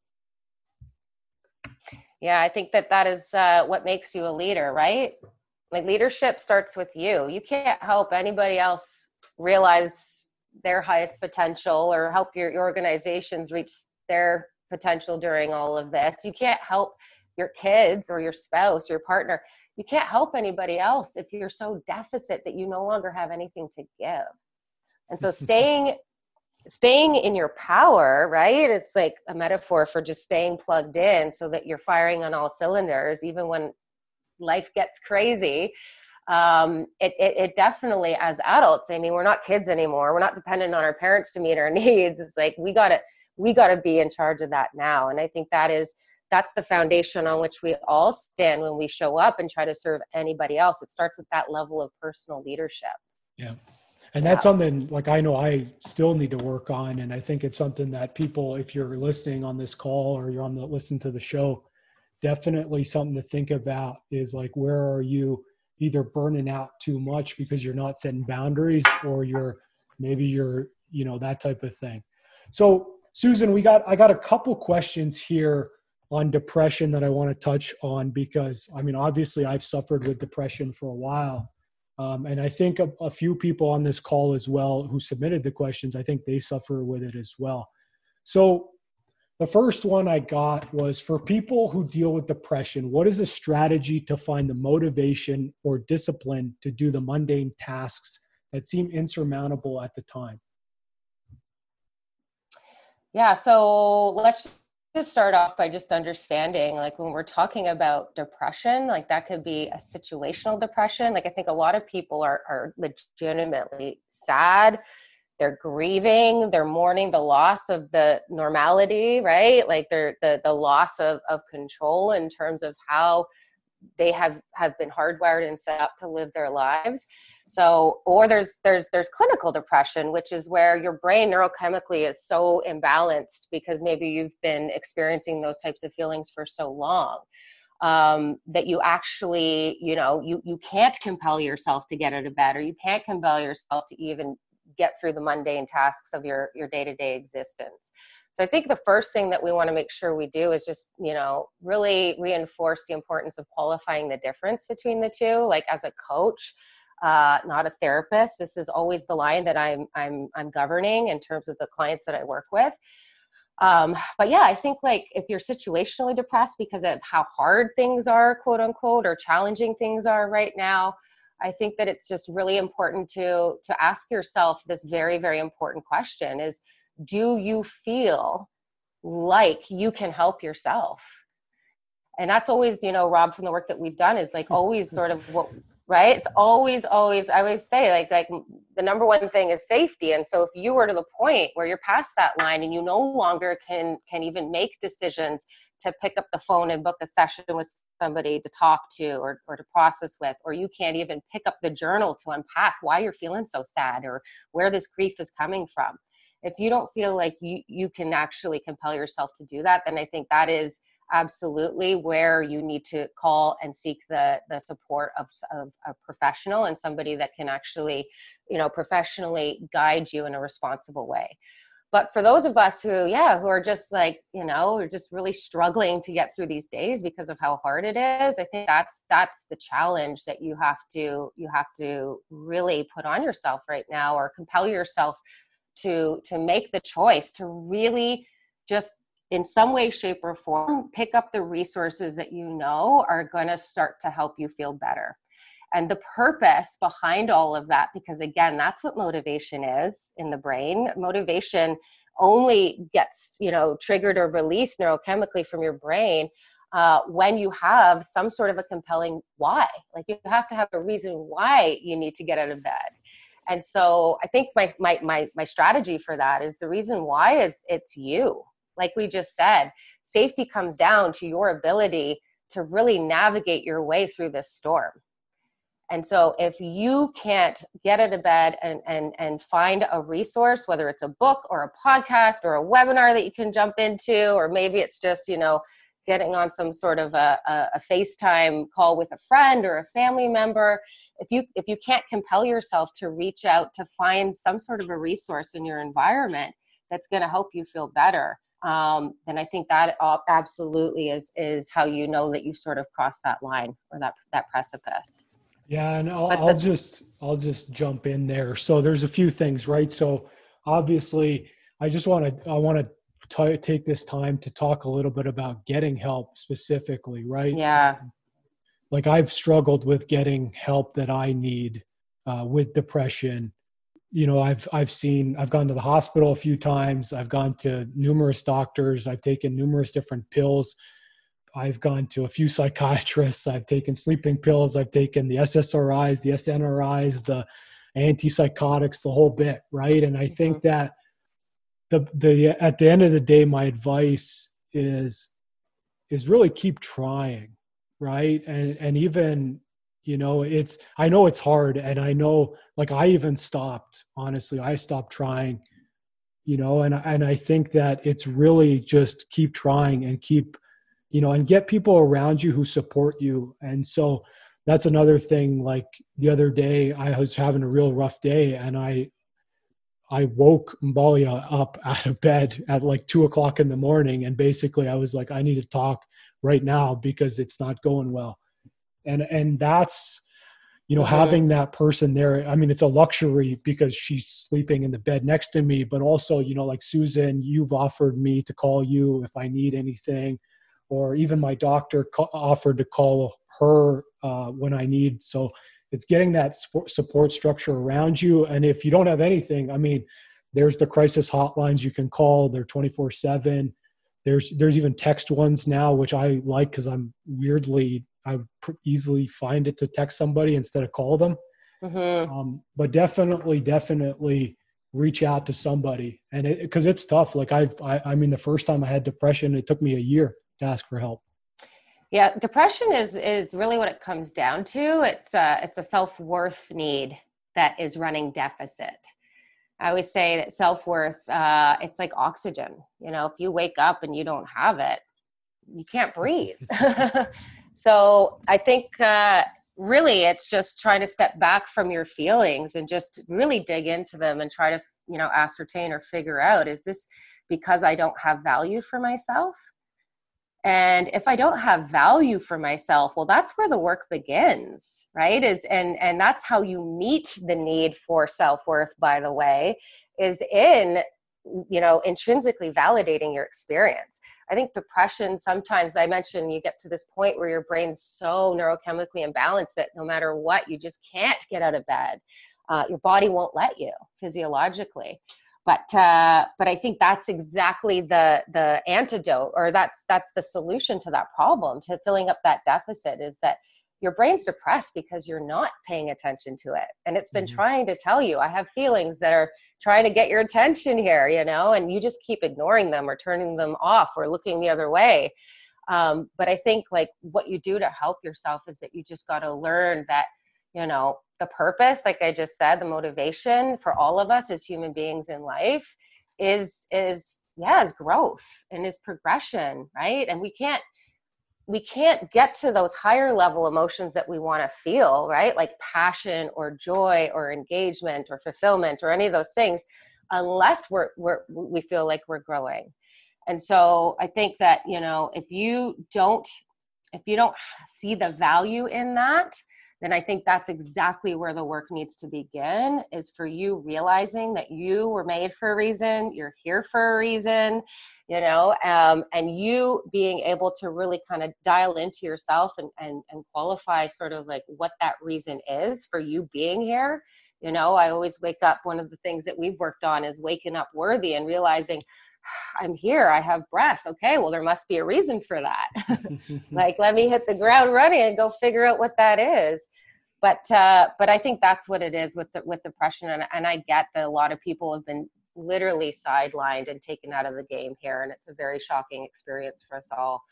B: yeah, I think that that is uh, what makes you a leader, right? Like leadership starts with you. You can't help anybody else realize their highest potential or help your, your organizations reach their potential during all of this. You can't help your kids or your spouse, your partner. You can't help anybody else if you're so deficit that you no longer have anything to give. And so staying staying in your power, right? It's like a metaphor for just staying plugged in so that you're firing on all cylinders, even when life gets crazy. Um, it, it, it, definitely, as adults, I mean, we're not kids anymore. We're not dependent on our parents to meet our needs. It's like we got to we got to be in charge of that now. And I think that is that's the foundation on which we all stand when we show up and try to serve anybody else. It starts with that level of personal leadership.
A: Yeah and that's yeah. something like i know i still need to work on and i think it's something that people if you're listening on this call or you're on the listen to the show definitely something to think about is like where are you either burning out too much because you're not setting boundaries or you're maybe you're you know that type of thing so susan we got i got a couple questions here on depression that i want to touch on because i mean obviously i've suffered with depression for a while um, and I think a, a, few people on this call as well who submitted the questions, I think they suffer with it as well. So the first one I got was for people who deal with depression, what is a strategy to find the motivation or discipline to do the mundane tasks that seem insurmountable at the time?
B: Yeah, so let's to start off by just understanding like when we're talking about depression like that could be a situational depression like i think a lot of people are are legitimately sad. They're grieving they're mourning the loss of the normality right? Like they're the the loss of of control in terms of how they have have been hardwired and set up to live their lives. So or there's there's there's clinical depression which is where your brain neurochemically is so imbalanced because maybe you've been experiencing those types of feelings for so long um, that you actually you know you you can't compel yourself to get out of bed or you can't compel yourself to even get through the mundane tasks of your your day-to-day existence so i think the first thing that we want to make sure we do is just you know really reinforce the importance of qualifying the difference between the two. Like as a coach uh, not a therapist this is always the line that i'm i'm i'm governing in terms of the clients that i work with. Um, but yeah i think like if you're situationally depressed because of how hard things are quote unquote or challenging things are right now i think that it's just really important to to ask yourself this very very important question is do you feel like you can help yourself? And that's always you know rob from the work that we've done is like always sort of what right? It's always always i always say like like the number one thing is safety. And so if you were to the point where you're past that line and you no longer can can even make decisions to pick up the phone and book a session with somebody to talk to or, or to process with or you can't even pick up the journal to unpack why you're feeling so sad or where this grief is coming from if you don't feel like you you can actually compel yourself to do that then i think that is absolutely where you need to call and seek the the support of, of a professional and somebody that can actually you know professionally guide you in a responsible way. But for those of us who yeah who are just like you know are just really struggling to get through these days because of how hard it is i think that's that's the challenge that you have to you have to really put on yourself right now or compel yourself to to make the choice to really just in some way, shape, or form, pick up the resources that you know are going to start to help you feel better. And the purpose behind all of that, because again, that's what motivation is in the brain. Motivation only gets, you know, triggered or released neurochemically from your brain uh, when you have some sort of a compelling why. Like you have to have a reason why you need to get out of bed. And so I think my my my my strategy for that is the reason why is it's you like we just said, safety comes down to your ability to really navigate your way through this storm. And so if you can't get out of bed and, and, and find a resource, whether it's a book or a podcast or a webinar that you can jump into, or maybe it's just, you know, getting on some sort of a, a, a FaceTime call with a friend or a family member, if you if you can't compel yourself to reach out to find some sort of a resource in your environment that's going to help you feel better, um, then I think that absolutely is is how you know that you've sort of crossed that line or that that precipice.
A: Yeah, and I'll, the, I'll just I'll just jump in there. So there's a few things, right? So obviously, I just want to I want to take this time to talk a little bit about getting help specifically, right?
B: Yeah.
A: Like I've struggled with getting help that I need uh, with depression. You know i've i've seen i've gone to the hospital a few times. I've gone to numerous doctors. I've taken numerous different pills. I've gone to a few psychiatrists. I've taken sleeping pills. I've taken the ssris the snris the antipsychotics the whole bit right? And i think mm-hmm. that the the at the end of the day my advice is is really keep trying right? And and even you know it's i know it's hard and i know like i even stopped honestly i stopped trying you know and and i think that it's really just keep trying and keep you know and get people around you who support you. And so that's another thing like the other day i was having a real rough day and i i woke mbalia up out of bed at like two o'clock in the morning and basically i was like i need to talk right now because it's not going well. And and that's you know mm-hmm. having that person there i mean it's a luxury because she's sleeping in the bed next to me but also you know like susan you've offered me to call you if i need anything or even my doctor offered to call her uh, when i need. So it's getting that support structure around you. And if you don't have anything i mean there's the crisis hotlines you can call. They're 24 7 there's there's even text ones now which i like because i'm weirdly I would easily find it to text somebody instead of call them. Mm-hmm. Um, but definitely, definitely reach out to somebody and it because it's tough like I've, I, I mean the first time i had depression it took me a year to ask for help
B: yeah depression is is really what it comes down to it's a it's a self-worth need that is running deficit i always say that self-worth uh, it's like oxygen you know if you wake up and you don't have it you can't breathe. So i think uh, really it's just trying to step back from your feelings and just really dig into them and try to you know ascertain or figure out is this because i don't have value for myself and if i don't have value for myself well that's where the work begins right? Is and and that's how you meet the need for self-worth by the way is in you know intrinsically validating your experience. I think depression sometimes i mentioned you get to this point where your brain's so neurochemically imbalanced that no matter what you just can't get out of bed. Uh, your body won't let you physiologically but uh, but i think that's exactly the the antidote or that's that's the solution to that problem to filling up that deficit is that your brain's depressed because you're not paying attention to it. And it's been mm-hmm. trying to tell you i have feelings that are trying to get your attention here you know? And you just keep ignoring them or turning them off or looking the other way. Um, but i think like what you do to help yourself is that you just got to learn that you know the purpose like i just said the motivation for all of us as human beings in life is is yeah is growth and is progression right and we can't we can't get to those higher level emotions that we want to feel, right? Like passion or joy or engagement or fulfillment or any of those things unless we're, we're we feel like we're growing. And so I think that, you know, if you don't if you don't see the value in that, then I think that's exactly where the work needs to begin is for you realizing that you were made for a reason, you're here for a reason, you know, um, and you being able to really kind of dial into yourself and, and, and qualify sort of like what that reason is for you being here. You know, I always wake up, one of the things that we've worked on is waking up worthy and realizing, I'm here, I have breath. Okay, well, there must be a reason for that. like, let me hit the ground running and go figure out what that is. But uh, but I think that's what it is with the, with depression, and, and I get that a lot of people have been literally sidelined and taken out of the game here, and it's a very shocking experience for us all.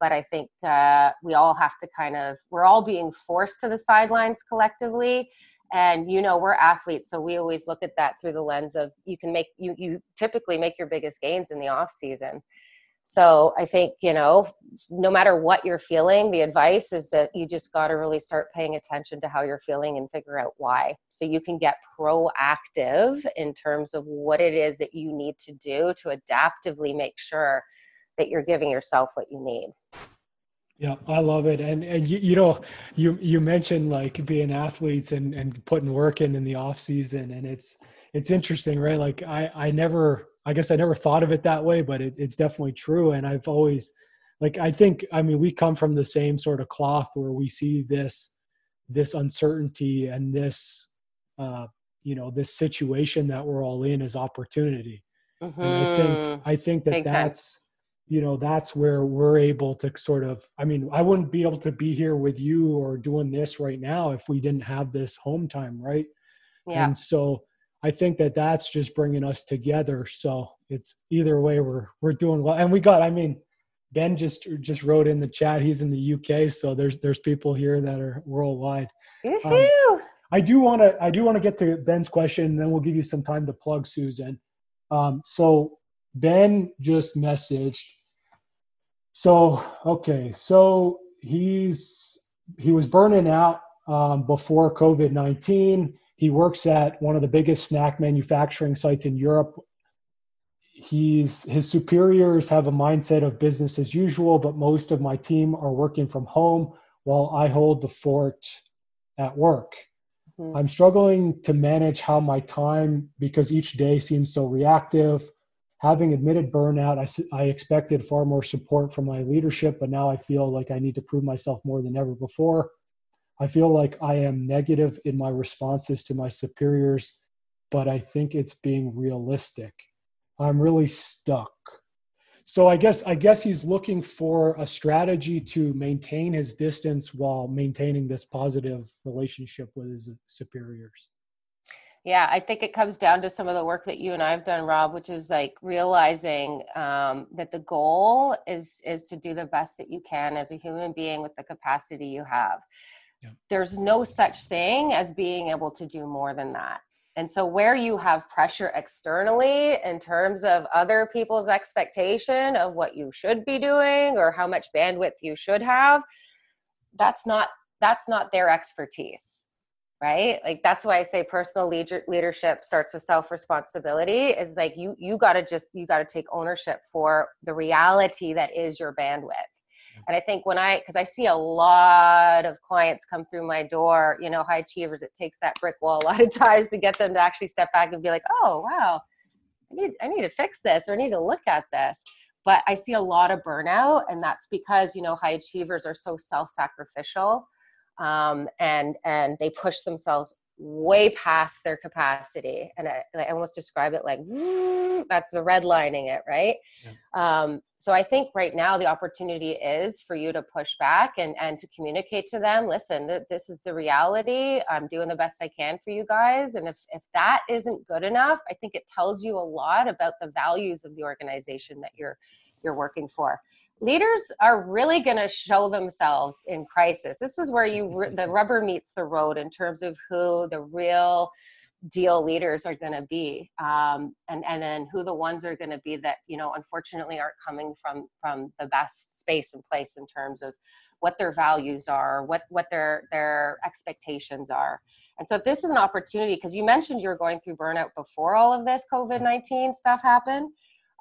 B: But I think uh, we all have to kind of we're all being forced to the sidelines collectively, and you know we're athletes so we always look at that through the lens of you can make you you typically make your biggest gains in the off season. So i think you know no matter what you're feeling the advice is that you just got to really start paying attention to how you're feeling and figure out why. So you can get proactive in terms of what it is that you need to do to adaptively make sure that you're giving yourself what you need
A: yeah, I love it. And and you, you know, you you mentioned like being athletes and and putting work in in the off season, and it's it's interesting, right? Like I I never I guess I never thought of it that way, but it, it's definitely true. And I've always like I think I mean we come from the same sort of cloth where we see this this uncertainty and this uh you know this situation that we're all in as opportunity. Mm-hmm. And I think mm-hmm. I think that Big that's time you know that's where we're able to sort of i mean i wouldn't be able to be here with you or doing this right now if we didn't have this home time right? Yeah. and so i think that that's just bringing us together. So it's either way we're we're doing well. And we got i mean ben just just wrote in the chat he's in the uk so there's there's people here that are worldwide. Um, i do want to i do want to get to ben's question and then we'll give you some time to plug susan. Um, so Ben just messaged. So okay, so he's he was burning out um, before COVID nineteen. He works at one of the biggest snack manufacturing sites in Europe. He's his superiors have a mindset of business as usual, but most of my team are working from home while I hold the fort at work. Mm-hmm. I'm struggling to manage how my time because each day seems so reactive having admitted burnout, I, I expected far more support from my leadership, but now I feel like I need to prove myself more than ever before. I feel like I am negative in my responses to my superiors, but I think it's being realistic. I'm really stuck. So I guess I guess he's looking for a strategy to maintain his distance while maintaining this positive relationship with his superiors.
B: Yeah, I think it comes down to some of the work that you and I have done, Rob, which is like realizing um, that the goal is is to do the best that you can as a human being with the capacity you have. Yeah. There's no such thing as being able to do more than that. And so, where you have pressure externally in terms of other people's expectation of what you should be doing or how much bandwidth you should have, that's not that's not their expertise right? Like that's why i say personal leader- leadership starts with self responsibility is like you you got to just you got to take ownership for the reality that is your bandwidth. And i think when i because i see a lot of clients come through my door you know high achievers it takes that brick wall a lot of times to get them to actually step back and be like oh wow i need i need to fix this or i need to look at this. But i see a lot of burnout and that's because you know high achievers are so self-sacrificial um, and and they push themselves way past their capacity. And I, I almost describe it like that's the redlining it right? Yeah. um, so i think right now the opportunity is for you to push back and and to communicate to them listen th- this is the reality. I'm doing the best i can for you guys. And if if that isn't good enough i think it tells you a lot about the values of the organization that you're you're working for leaders are really going to show themselves in crisis. This is where you the rubber meets the road in terms of who the real deal leaders are going to be um, and and then who the ones are going to be that you know unfortunately aren't coming from from the best space and place in terms of what their values are what what their their expectations are. And so if this is an opportunity because you mentioned you were going through burnout before all of this covid-19 stuff happened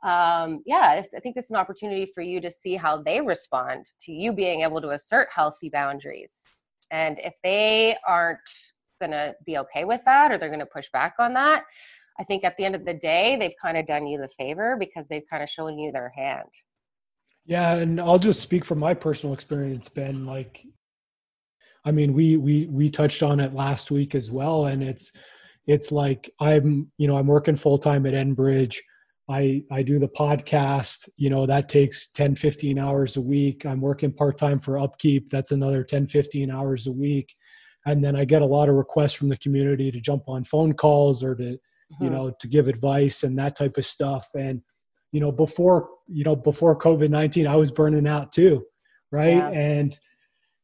B: um, yeah, I think this is an opportunity for you to see how they respond to you being able to assert healthy boundaries. And if they aren't going to be okay with that or they're going to push back on that, I think at the end of the day, they've kind of done you the favor because they've kind of shown you their hand.
A: Yeah, and I'll just speak from my personal experience, Ben. Like, I mean, we we we touched on it last week as well, and it's it's like I'm you know I'm working full time at Enbridge. I, I do the podcast, you know, that takes 10, 15 hours a week. I'm working part time for UpKeep. That's another 10, 15 hours a week. And then I get a lot of requests from the community to jump on phone calls or to, you uh-huh. know, to give advice and that type of stuff. And, you know, before, you know, before COVID-19, I was burning out too. Right. Yeah. And,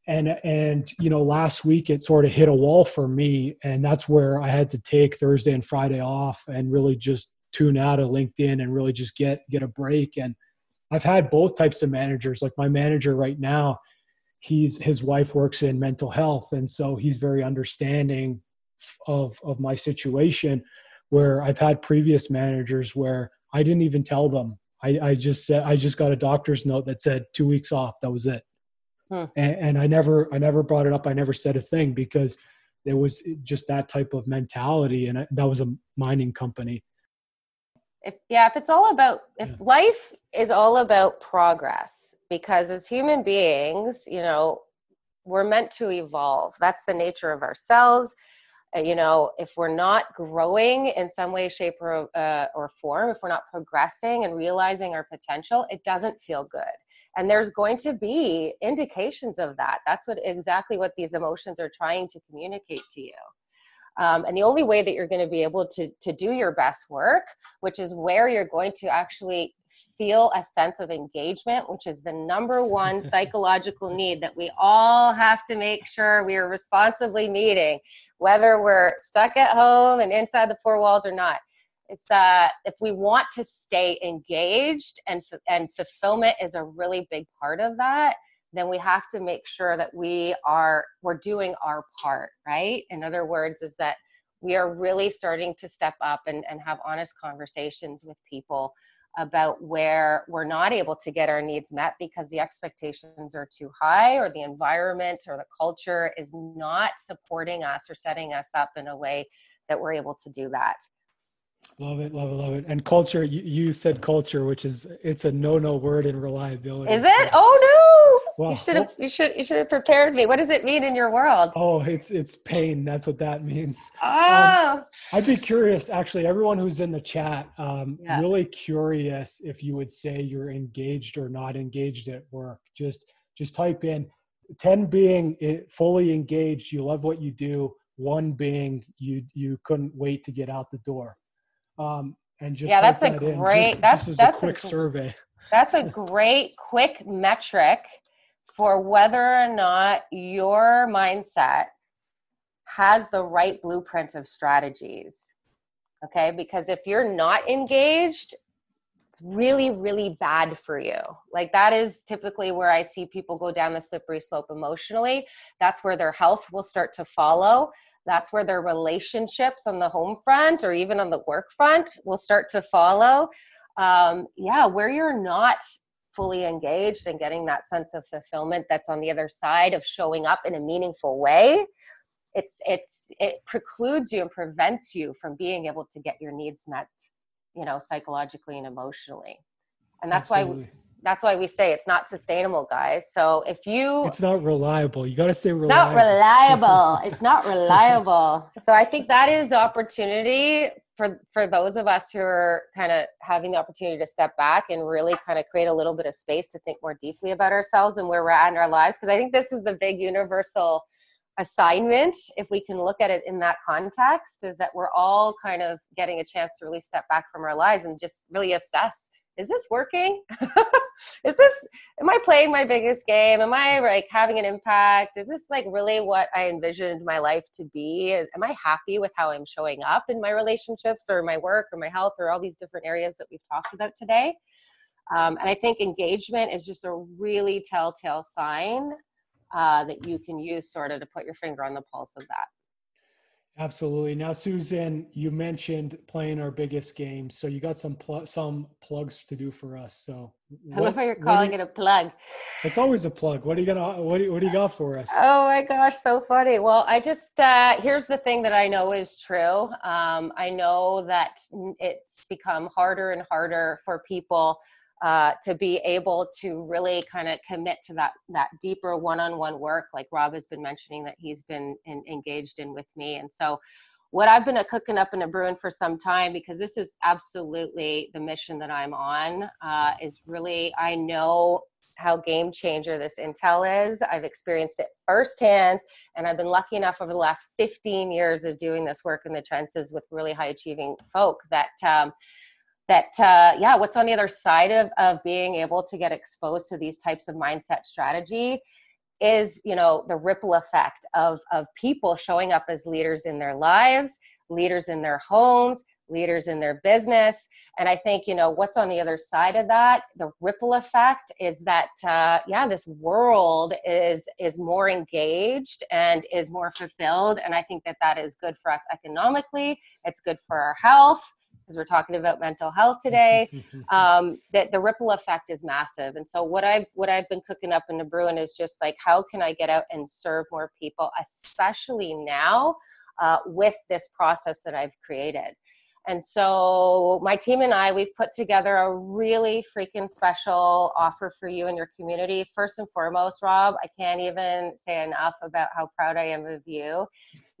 A: and and you know last week it sort of hit a wall for me and that's where i had to take thursday and friday off and really just tune out of LinkedIn and really just get get a break. And I've had both types of managers. Like my manager right now, he's his wife works in mental health, and so he's very understanding of of my situation. Where I've had previous managers where I didn't even tell them. I, I just said I just got a doctor's note that said two weeks off. That was it. Hmm. And, and I never I never brought it up. I never said a thing because it was just that type of mentality, and that was a mining company
B: if yeah if it's all about if yeah. life is all about progress because as human beings you know we're meant to evolve. That's the nature of ourselves. Uh, you know if we're not growing in some way shape or, uh, or form if we're not progressing and realizing our potential it doesn't feel good. And there's going to be indications of that. That's what exactly what these emotions are trying to communicate to you um, and the only way that you're going to be able to, to do your best work, which is where you're going to actually feel a sense of engagement, which is the number one psychological need that we all have to make sure we are responsibly meeting, whether we're stuck at home and inside the four walls or not. It's uh, if we want to stay engaged and and fulfillment is a really big part of that then we have to make sure that we are we're doing our part right in other words is that we are really starting to step up and, and have honest conversations with people about where we're not able to get our needs met because the expectations are too high or the environment or the culture is not supporting us or setting us up in a way that we're able to do that
A: Love it, love it, love it. And culture, you, you said culture, which is it's a no-no word in reliability.
B: Is it? Oh no! Well, you should have you should you should have prepared me. What does it mean in your world?
A: Oh, it's it's pain. That's what that means.
B: Oh.
A: Um, I'd be curious, actually, everyone who's in the chat, um, yeah. really curious if you would say you're engaged or not engaged at work. Just just type in 10 being fully engaged, you love what you do, One being you you couldn't wait to get out the door. Um, and just
B: yeah, that's a
A: that
B: great.
A: just,
B: that's
A: just
B: that's
A: a quick
B: a,
A: survey.
B: That's a great quick metric for whether or not your mindset has the right blueprint of strategies. Okay, because if you're not engaged, it's really, really bad for you. Like, that is typically where I see people go down the slippery slope emotionally. That's where their health will start to follow. That's where their relationships on the home front or even on the work front will start to follow. Um, yeah, where you're not fully engaged and getting that sense of fulfillment that's on the other side of showing up in a meaningful way it's it's it precludes you and prevents you from being able to get your needs met you know psychologically and emotionally. And that's Absolutely. why that's why we say it's not sustainable guys. So if you
A: it's not reliable. You got to say
B: reliable. not reliable. It's not reliable. So i think that is the opportunity for for those of us who are kind of having the opportunity to step back and really kind of create a little bit of space to think more deeply about ourselves and where we're at in our lives because i think this is the big universal assignment if we can look at it in that context is that we're all kind of getting a chance to really step back from our lives and just really assess is this working? Is this am i playing my biggest game? Am i like having an impact? Is this like really what i envisioned my life to be? Am i happy with how i'm showing up in my relationships or my work or my health or all these different areas that we've talked about today? Um, and i think engagement is just a really telltale sign uh, that you can use sort of to put your finger on the pulse of that.
A: Absolutely. Now, Susan, you mentioned playing our biggest game, so you got some pl- some plugs to do for us. So
B: what, I love how you're calling you, it a plug.
A: It's always a plug. What are you gonna what do you, what do you got for us?
B: Oh my gosh, so funny. Well, I just uh, here's the thing that I know is true. Um, I know that it's become harder and harder for people uh, to be able to really kind of commit to that that deeper one-on-one work like rob has been mentioning that he's been in, engaged in with me. And so what i've been cooking up and a brewing for some time because this is absolutely the mission that i'm on uh, is really i know how game changer this intel is. I've experienced it firsthand and i've been lucky enough over the last 15 years of doing this work in the trenches with really high achieving folk that um, that uh, yeah what's on the other side of, of being able to get exposed to these types of mindset strategy is you know the ripple effect of of people showing up as leaders in their lives leaders in their homes leaders in their business. And i think you know what's on the other side of that the ripple effect is that uh, yeah this world is is more engaged and is more fulfilled. And i think that that is good for us economically. It's good for our health because we're talking about mental health today um, that the ripple effect is massive and so what i've what i've been cooking up in the brewing is just like how can i get out and serve more people especially now uh, with this process that i've created and so my team and I, we've put together a really freaking special offer for you and your community. First and foremost, Rob, I can't even say enough about how proud I am of you.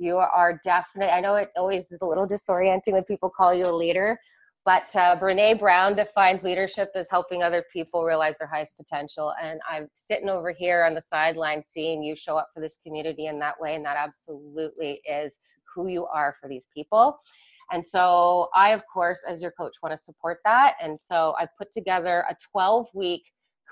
B: You are definitely, I know it always is a little disorienting when people call you a leader, but uh, Brene Brown defines leadership as helping other people realize their highest potential. And I'm sitting over here on the sideline seeing you show up for this community in that way. And that absolutely is who you are for these people. And so I, of course, as your coach, want to support that. And so I've put together a 12 week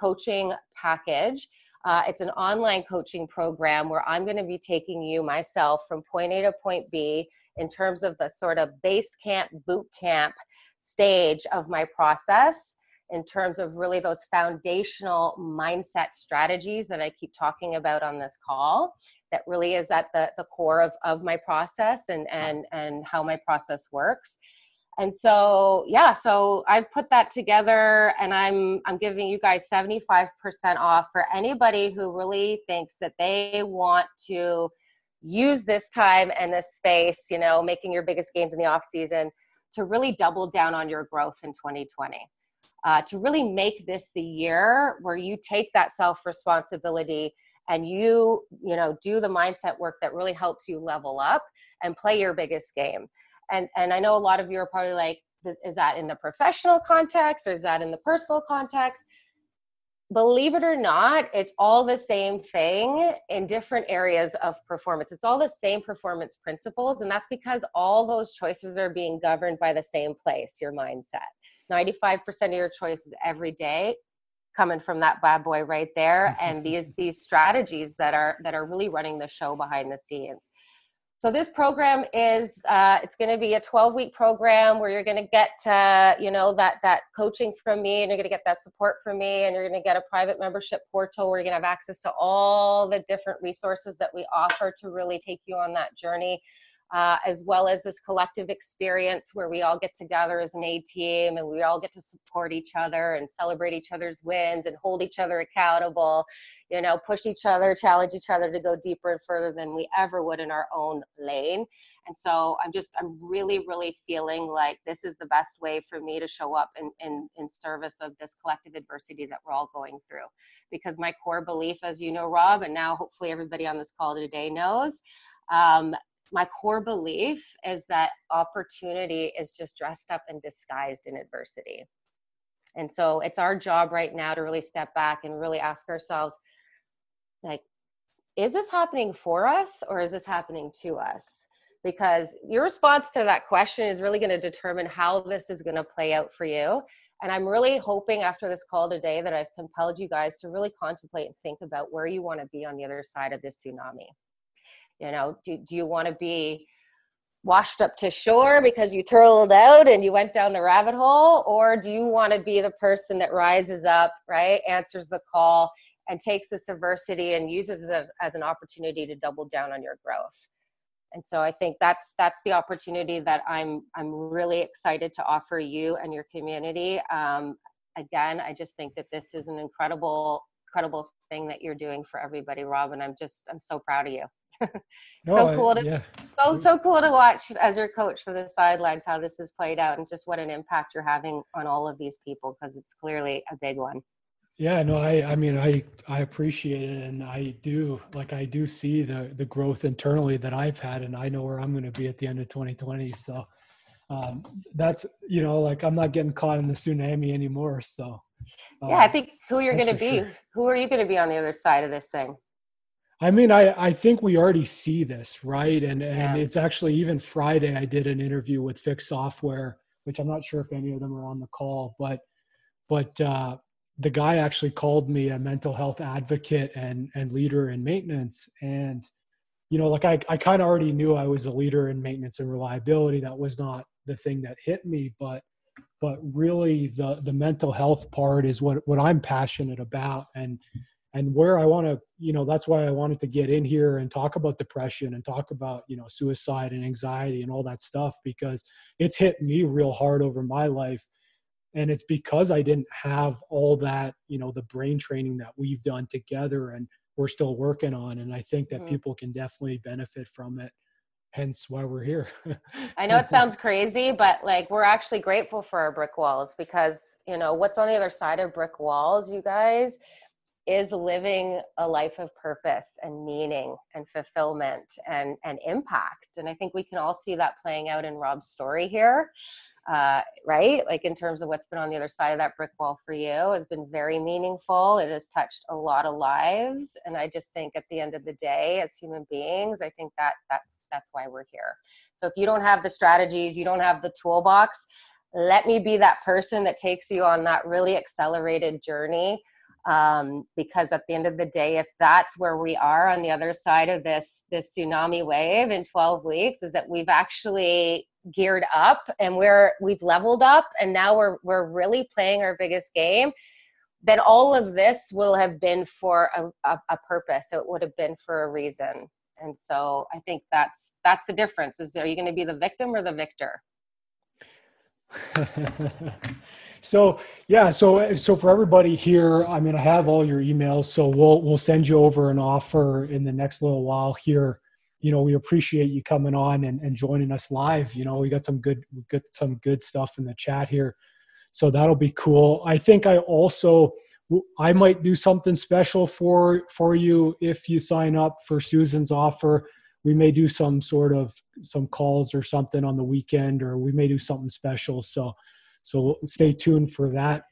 B: coaching package. Uh, it's an online coaching program where I'm going to be taking you myself from point A to point B in terms of the sort of base camp, boot camp stage of my process in terms of really those foundational mindset strategies that I keep talking about on this call that really is at the, the core of, of my process and, and, and how my process works. And so, yeah, so I've put that together and I'm, I'm giving you guys 75% off for anybody who really thinks that they want to use this time and this space, you know, making your biggest gains in the off season to really double down on your growth in 2020. Uh, to really make this the year where you take that self responsibility and you you know do the mindset work that really helps you level up and play your biggest game and and i know a lot of you are probably like is that in the professional context or is that in the personal context believe it or not, it's all the same thing in different areas of performance. It's all the same performance principles. And that's because all those choices are being governed by the same place your mindset. 95% of your choices every day coming from that bad boy right there and these these strategies that are that are really running the show behind the scenes so this program is uh, it's going to be a 12 week program where you're going to get uh, you know that that coaching from me and you're going to get that support from me and you're going to get a private membership portal where you're going to have access to all the different resources that we offer to really take you on that journey uh, as well as this collective experience where we all get together as an A team and we all get to support each other and celebrate each other's wins and hold each other accountable, you know, push each other, challenge each other to go deeper and further than we ever would in our own lane. And so I'm just, I'm really, really feeling like this is the best way for me to show up in, in, in service of this collective adversity that we're all going through. Because my core belief, as you know, Rob, and now hopefully everybody on this call today knows, um, my core belief is that opportunity is just dressed up and disguised in adversity. And so it's our job right now to really step back and really ask ourselves, like, is this happening for us or is this happening to us? Because your response to that question is really going to determine how this is going to play out for you. And I'm really hoping after this call today that I've compelled you guys to really contemplate and think about where you want to be on the other side of this tsunami you know do, do you want to be washed up to shore because you turtled out and you went down the rabbit hole? Or do you want to be the person that rises up right answers the call and takes this adversity and uses it as, an opportunity to double down on your growth? And so i think that's that's the opportunity that i'm i'm really excited to offer you and your community. Um, again i just think that this is an incredible incredible thing that you're doing for everybody rob and i'm just i'm so proud of you no, so cool to yeah. so so cool to watch as your coach for the sidelines how this has played out and just what an impact you're having on all of these people because it's clearly a big one.
A: Yeah, no, I I mean I I appreciate it and I do like I do see the the growth internally that I've had and I know where I'm going to be at the end of 2020. So um, that's you know like I'm not getting caught in the tsunami anymore. So
B: yeah, I um, think who you're going to be. Sure. Who are you going to be on the other side of this thing?
A: I mean, I, I think we already see this, right? And and yeah. it's actually even Friday I did an interview with Fiix Software, which I'm not sure if any of them are on the call, but but uh, the guy actually called me a mental health advocate and and leader in maintenance. And you know, like I, I kind of already knew I was a leader in maintenance and reliability. That was not the thing that hit me, but but really the the mental health part is what what I'm passionate about. And and where I want to, you know, that's why I wanted to get in here and talk about depression and talk about, you know, suicide and anxiety and all that stuff because it's hit me real hard over my life. And it's because I didn't have all that, you know, the brain training that we've done together and we're still working on. And I think that mm-hmm. people can definitely benefit from it. Hence why we're here.
B: I know it sounds crazy, but like we're actually grateful for our brick walls because, you know, what's on the other side of brick walls, you guys, is living a life of purpose and meaning and fulfillment and, and impact. And I think we can all see that playing out in Rob's story here, uh, right? Like in terms of what's been on the other side of that brick wall for you has been very meaningful. It has touched a lot of lives. And I just think at the end of the day, as human beings, I think that that's that's why we're here. So if you don't have the strategies, you don't have the toolbox, let me be that person that takes you on that really accelerated journey um, because at the end of the day if that's where we are on the other side of this this tsunami wave in 12 weeks is that we've actually geared up and we're we've leveled up and now we're we're really playing our biggest game then all of this will have been for a, a, a purpose. It would have been for a reason. And so i think that's that's the difference. Is are you going to be the victim or the victor
A: so yeah so so for everybody here i mean i have all your emails so we'll we'll send you over an offer in the next little while here. You know we appreciate you coming on and, and joining us live. You know we got some good good some good stuff in the chat here. So that'll be cool. I think i also i might do something special for for you if you sign up for susan's offer. We may do some sort of some calls or something on the weekend or we may do something special. So so stay tuned for that.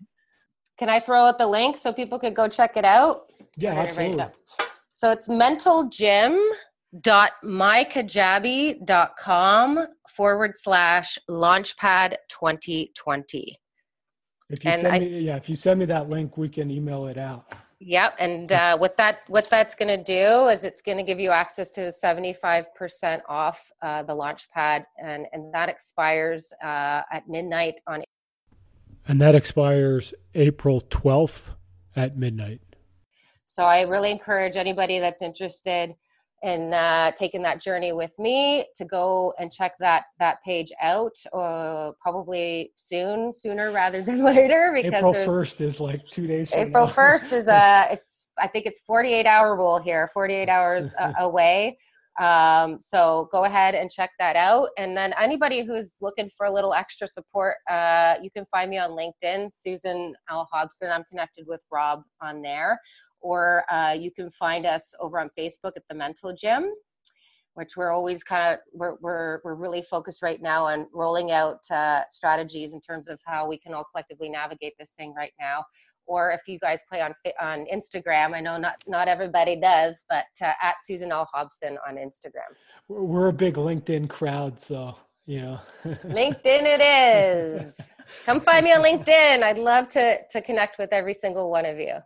B: can I throw out the link so people could go check it out?
A: Yeah, absolutely.
B: So it's mentalgym.mykajabi.com forward slash launchpad 2020.
A: If you and send I, me, yeah, if you send me that link, we can email it out.
B: Yep, and uh, what that what that's going to do is it's going to give you access to seventy five percent off uh, the Launchpad, and and that expires uh, at midnight on.
A: And that expires April twelfth at midnight.
B: So I really encourage anybody that's interested in uh, taking that journey with me to go and check that that page out uh, probably soon sooner rather than later
A: because april 1st is like two days from
B: april 1st is a it's i think it's 48 hour rule here 48 hours away um, so go ahead and check that out. And then anybody who's looking for a little extra support uh, you can find me on linkedin susan l. Hobson. I'm connected with rob on there. Or uh, you can find us over on Facebook at the Mental Gym, which we're always kind of we're, we're we're really focused right now on rolling out uh, strategies in terms of how we can all collectively navigate this thing right now. Or if you guys play on on Instagram, I know not not everybody does, but uh, at Susan L Hobson on Instagram.
A: We're a big LinkedIn crowd, so you know.
B: LinkedIn it is. Come find me on LinkedIn. I'd love to to connect with every single one of you.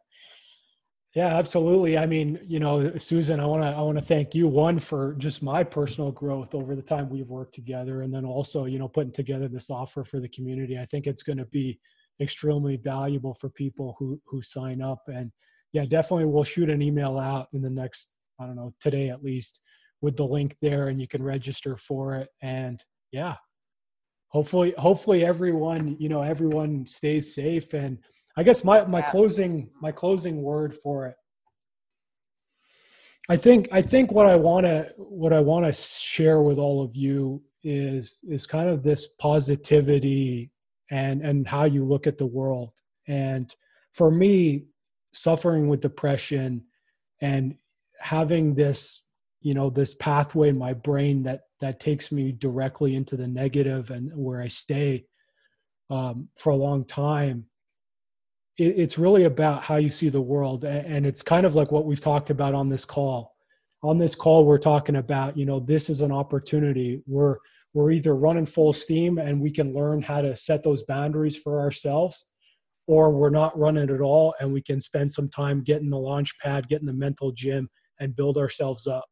A: Yeah, absolutely. I mean, you know, Susan, I want to I want to thank you one for just my personal growth over the time we've worked together and then also, you know, putting together this offer for the community. I think it's going to be extremely valuable for people who who sign up and yeah, definitely we'll shoot an email out in the next I don't know, today at least with the link there and you can register for it and yeah. Hopefully hopefully everyone, you know, everyone stays safe and I guess my my yeah. closing my closing word for it. I think I think what I want to what I want to share with all of you is is kind of this positivity and and how you look at the world. And for me, suffering with depression and having this you know this pathway in my brain that that takes me directly into the negative and where I stay um, for a long time it, it's really about how you see the world. And it's kind of like what we've talked about on this call. On this call we're talking about you know this is an opportunity. We're we're either running full steam and we can learn how to set those boundaries for ourselves or we're not running at all and we can spend some time getting the launch pad getting the mental gym and build ourselves up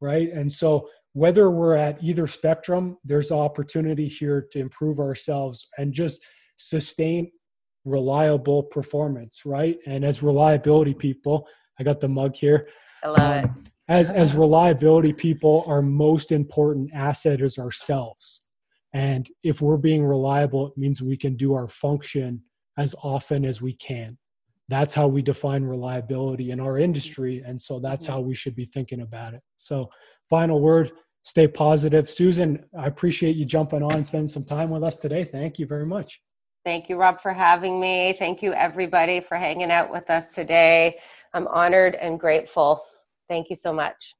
A: right and so whether we're at either spectrum there's opportunity here to improve ourselves and just sustain reliable performance, right? And as reliability people, I got the mug here.
B: I love um, it.
A: As as reliability people, our most important asset is ourselves. And if we're being reliable, it means we can do our function as often as we can. That's how we define reliability in our industry. And so that's how we should be thinking about it. So, final word stay positive. Susan, I appreciate you jumping on and spending some time with us today. Thank you very much.
B: Thank you, Rob, for having me. Thank you, everybody, for hanging out with us today. I'm honored and grateful. Thank you so much.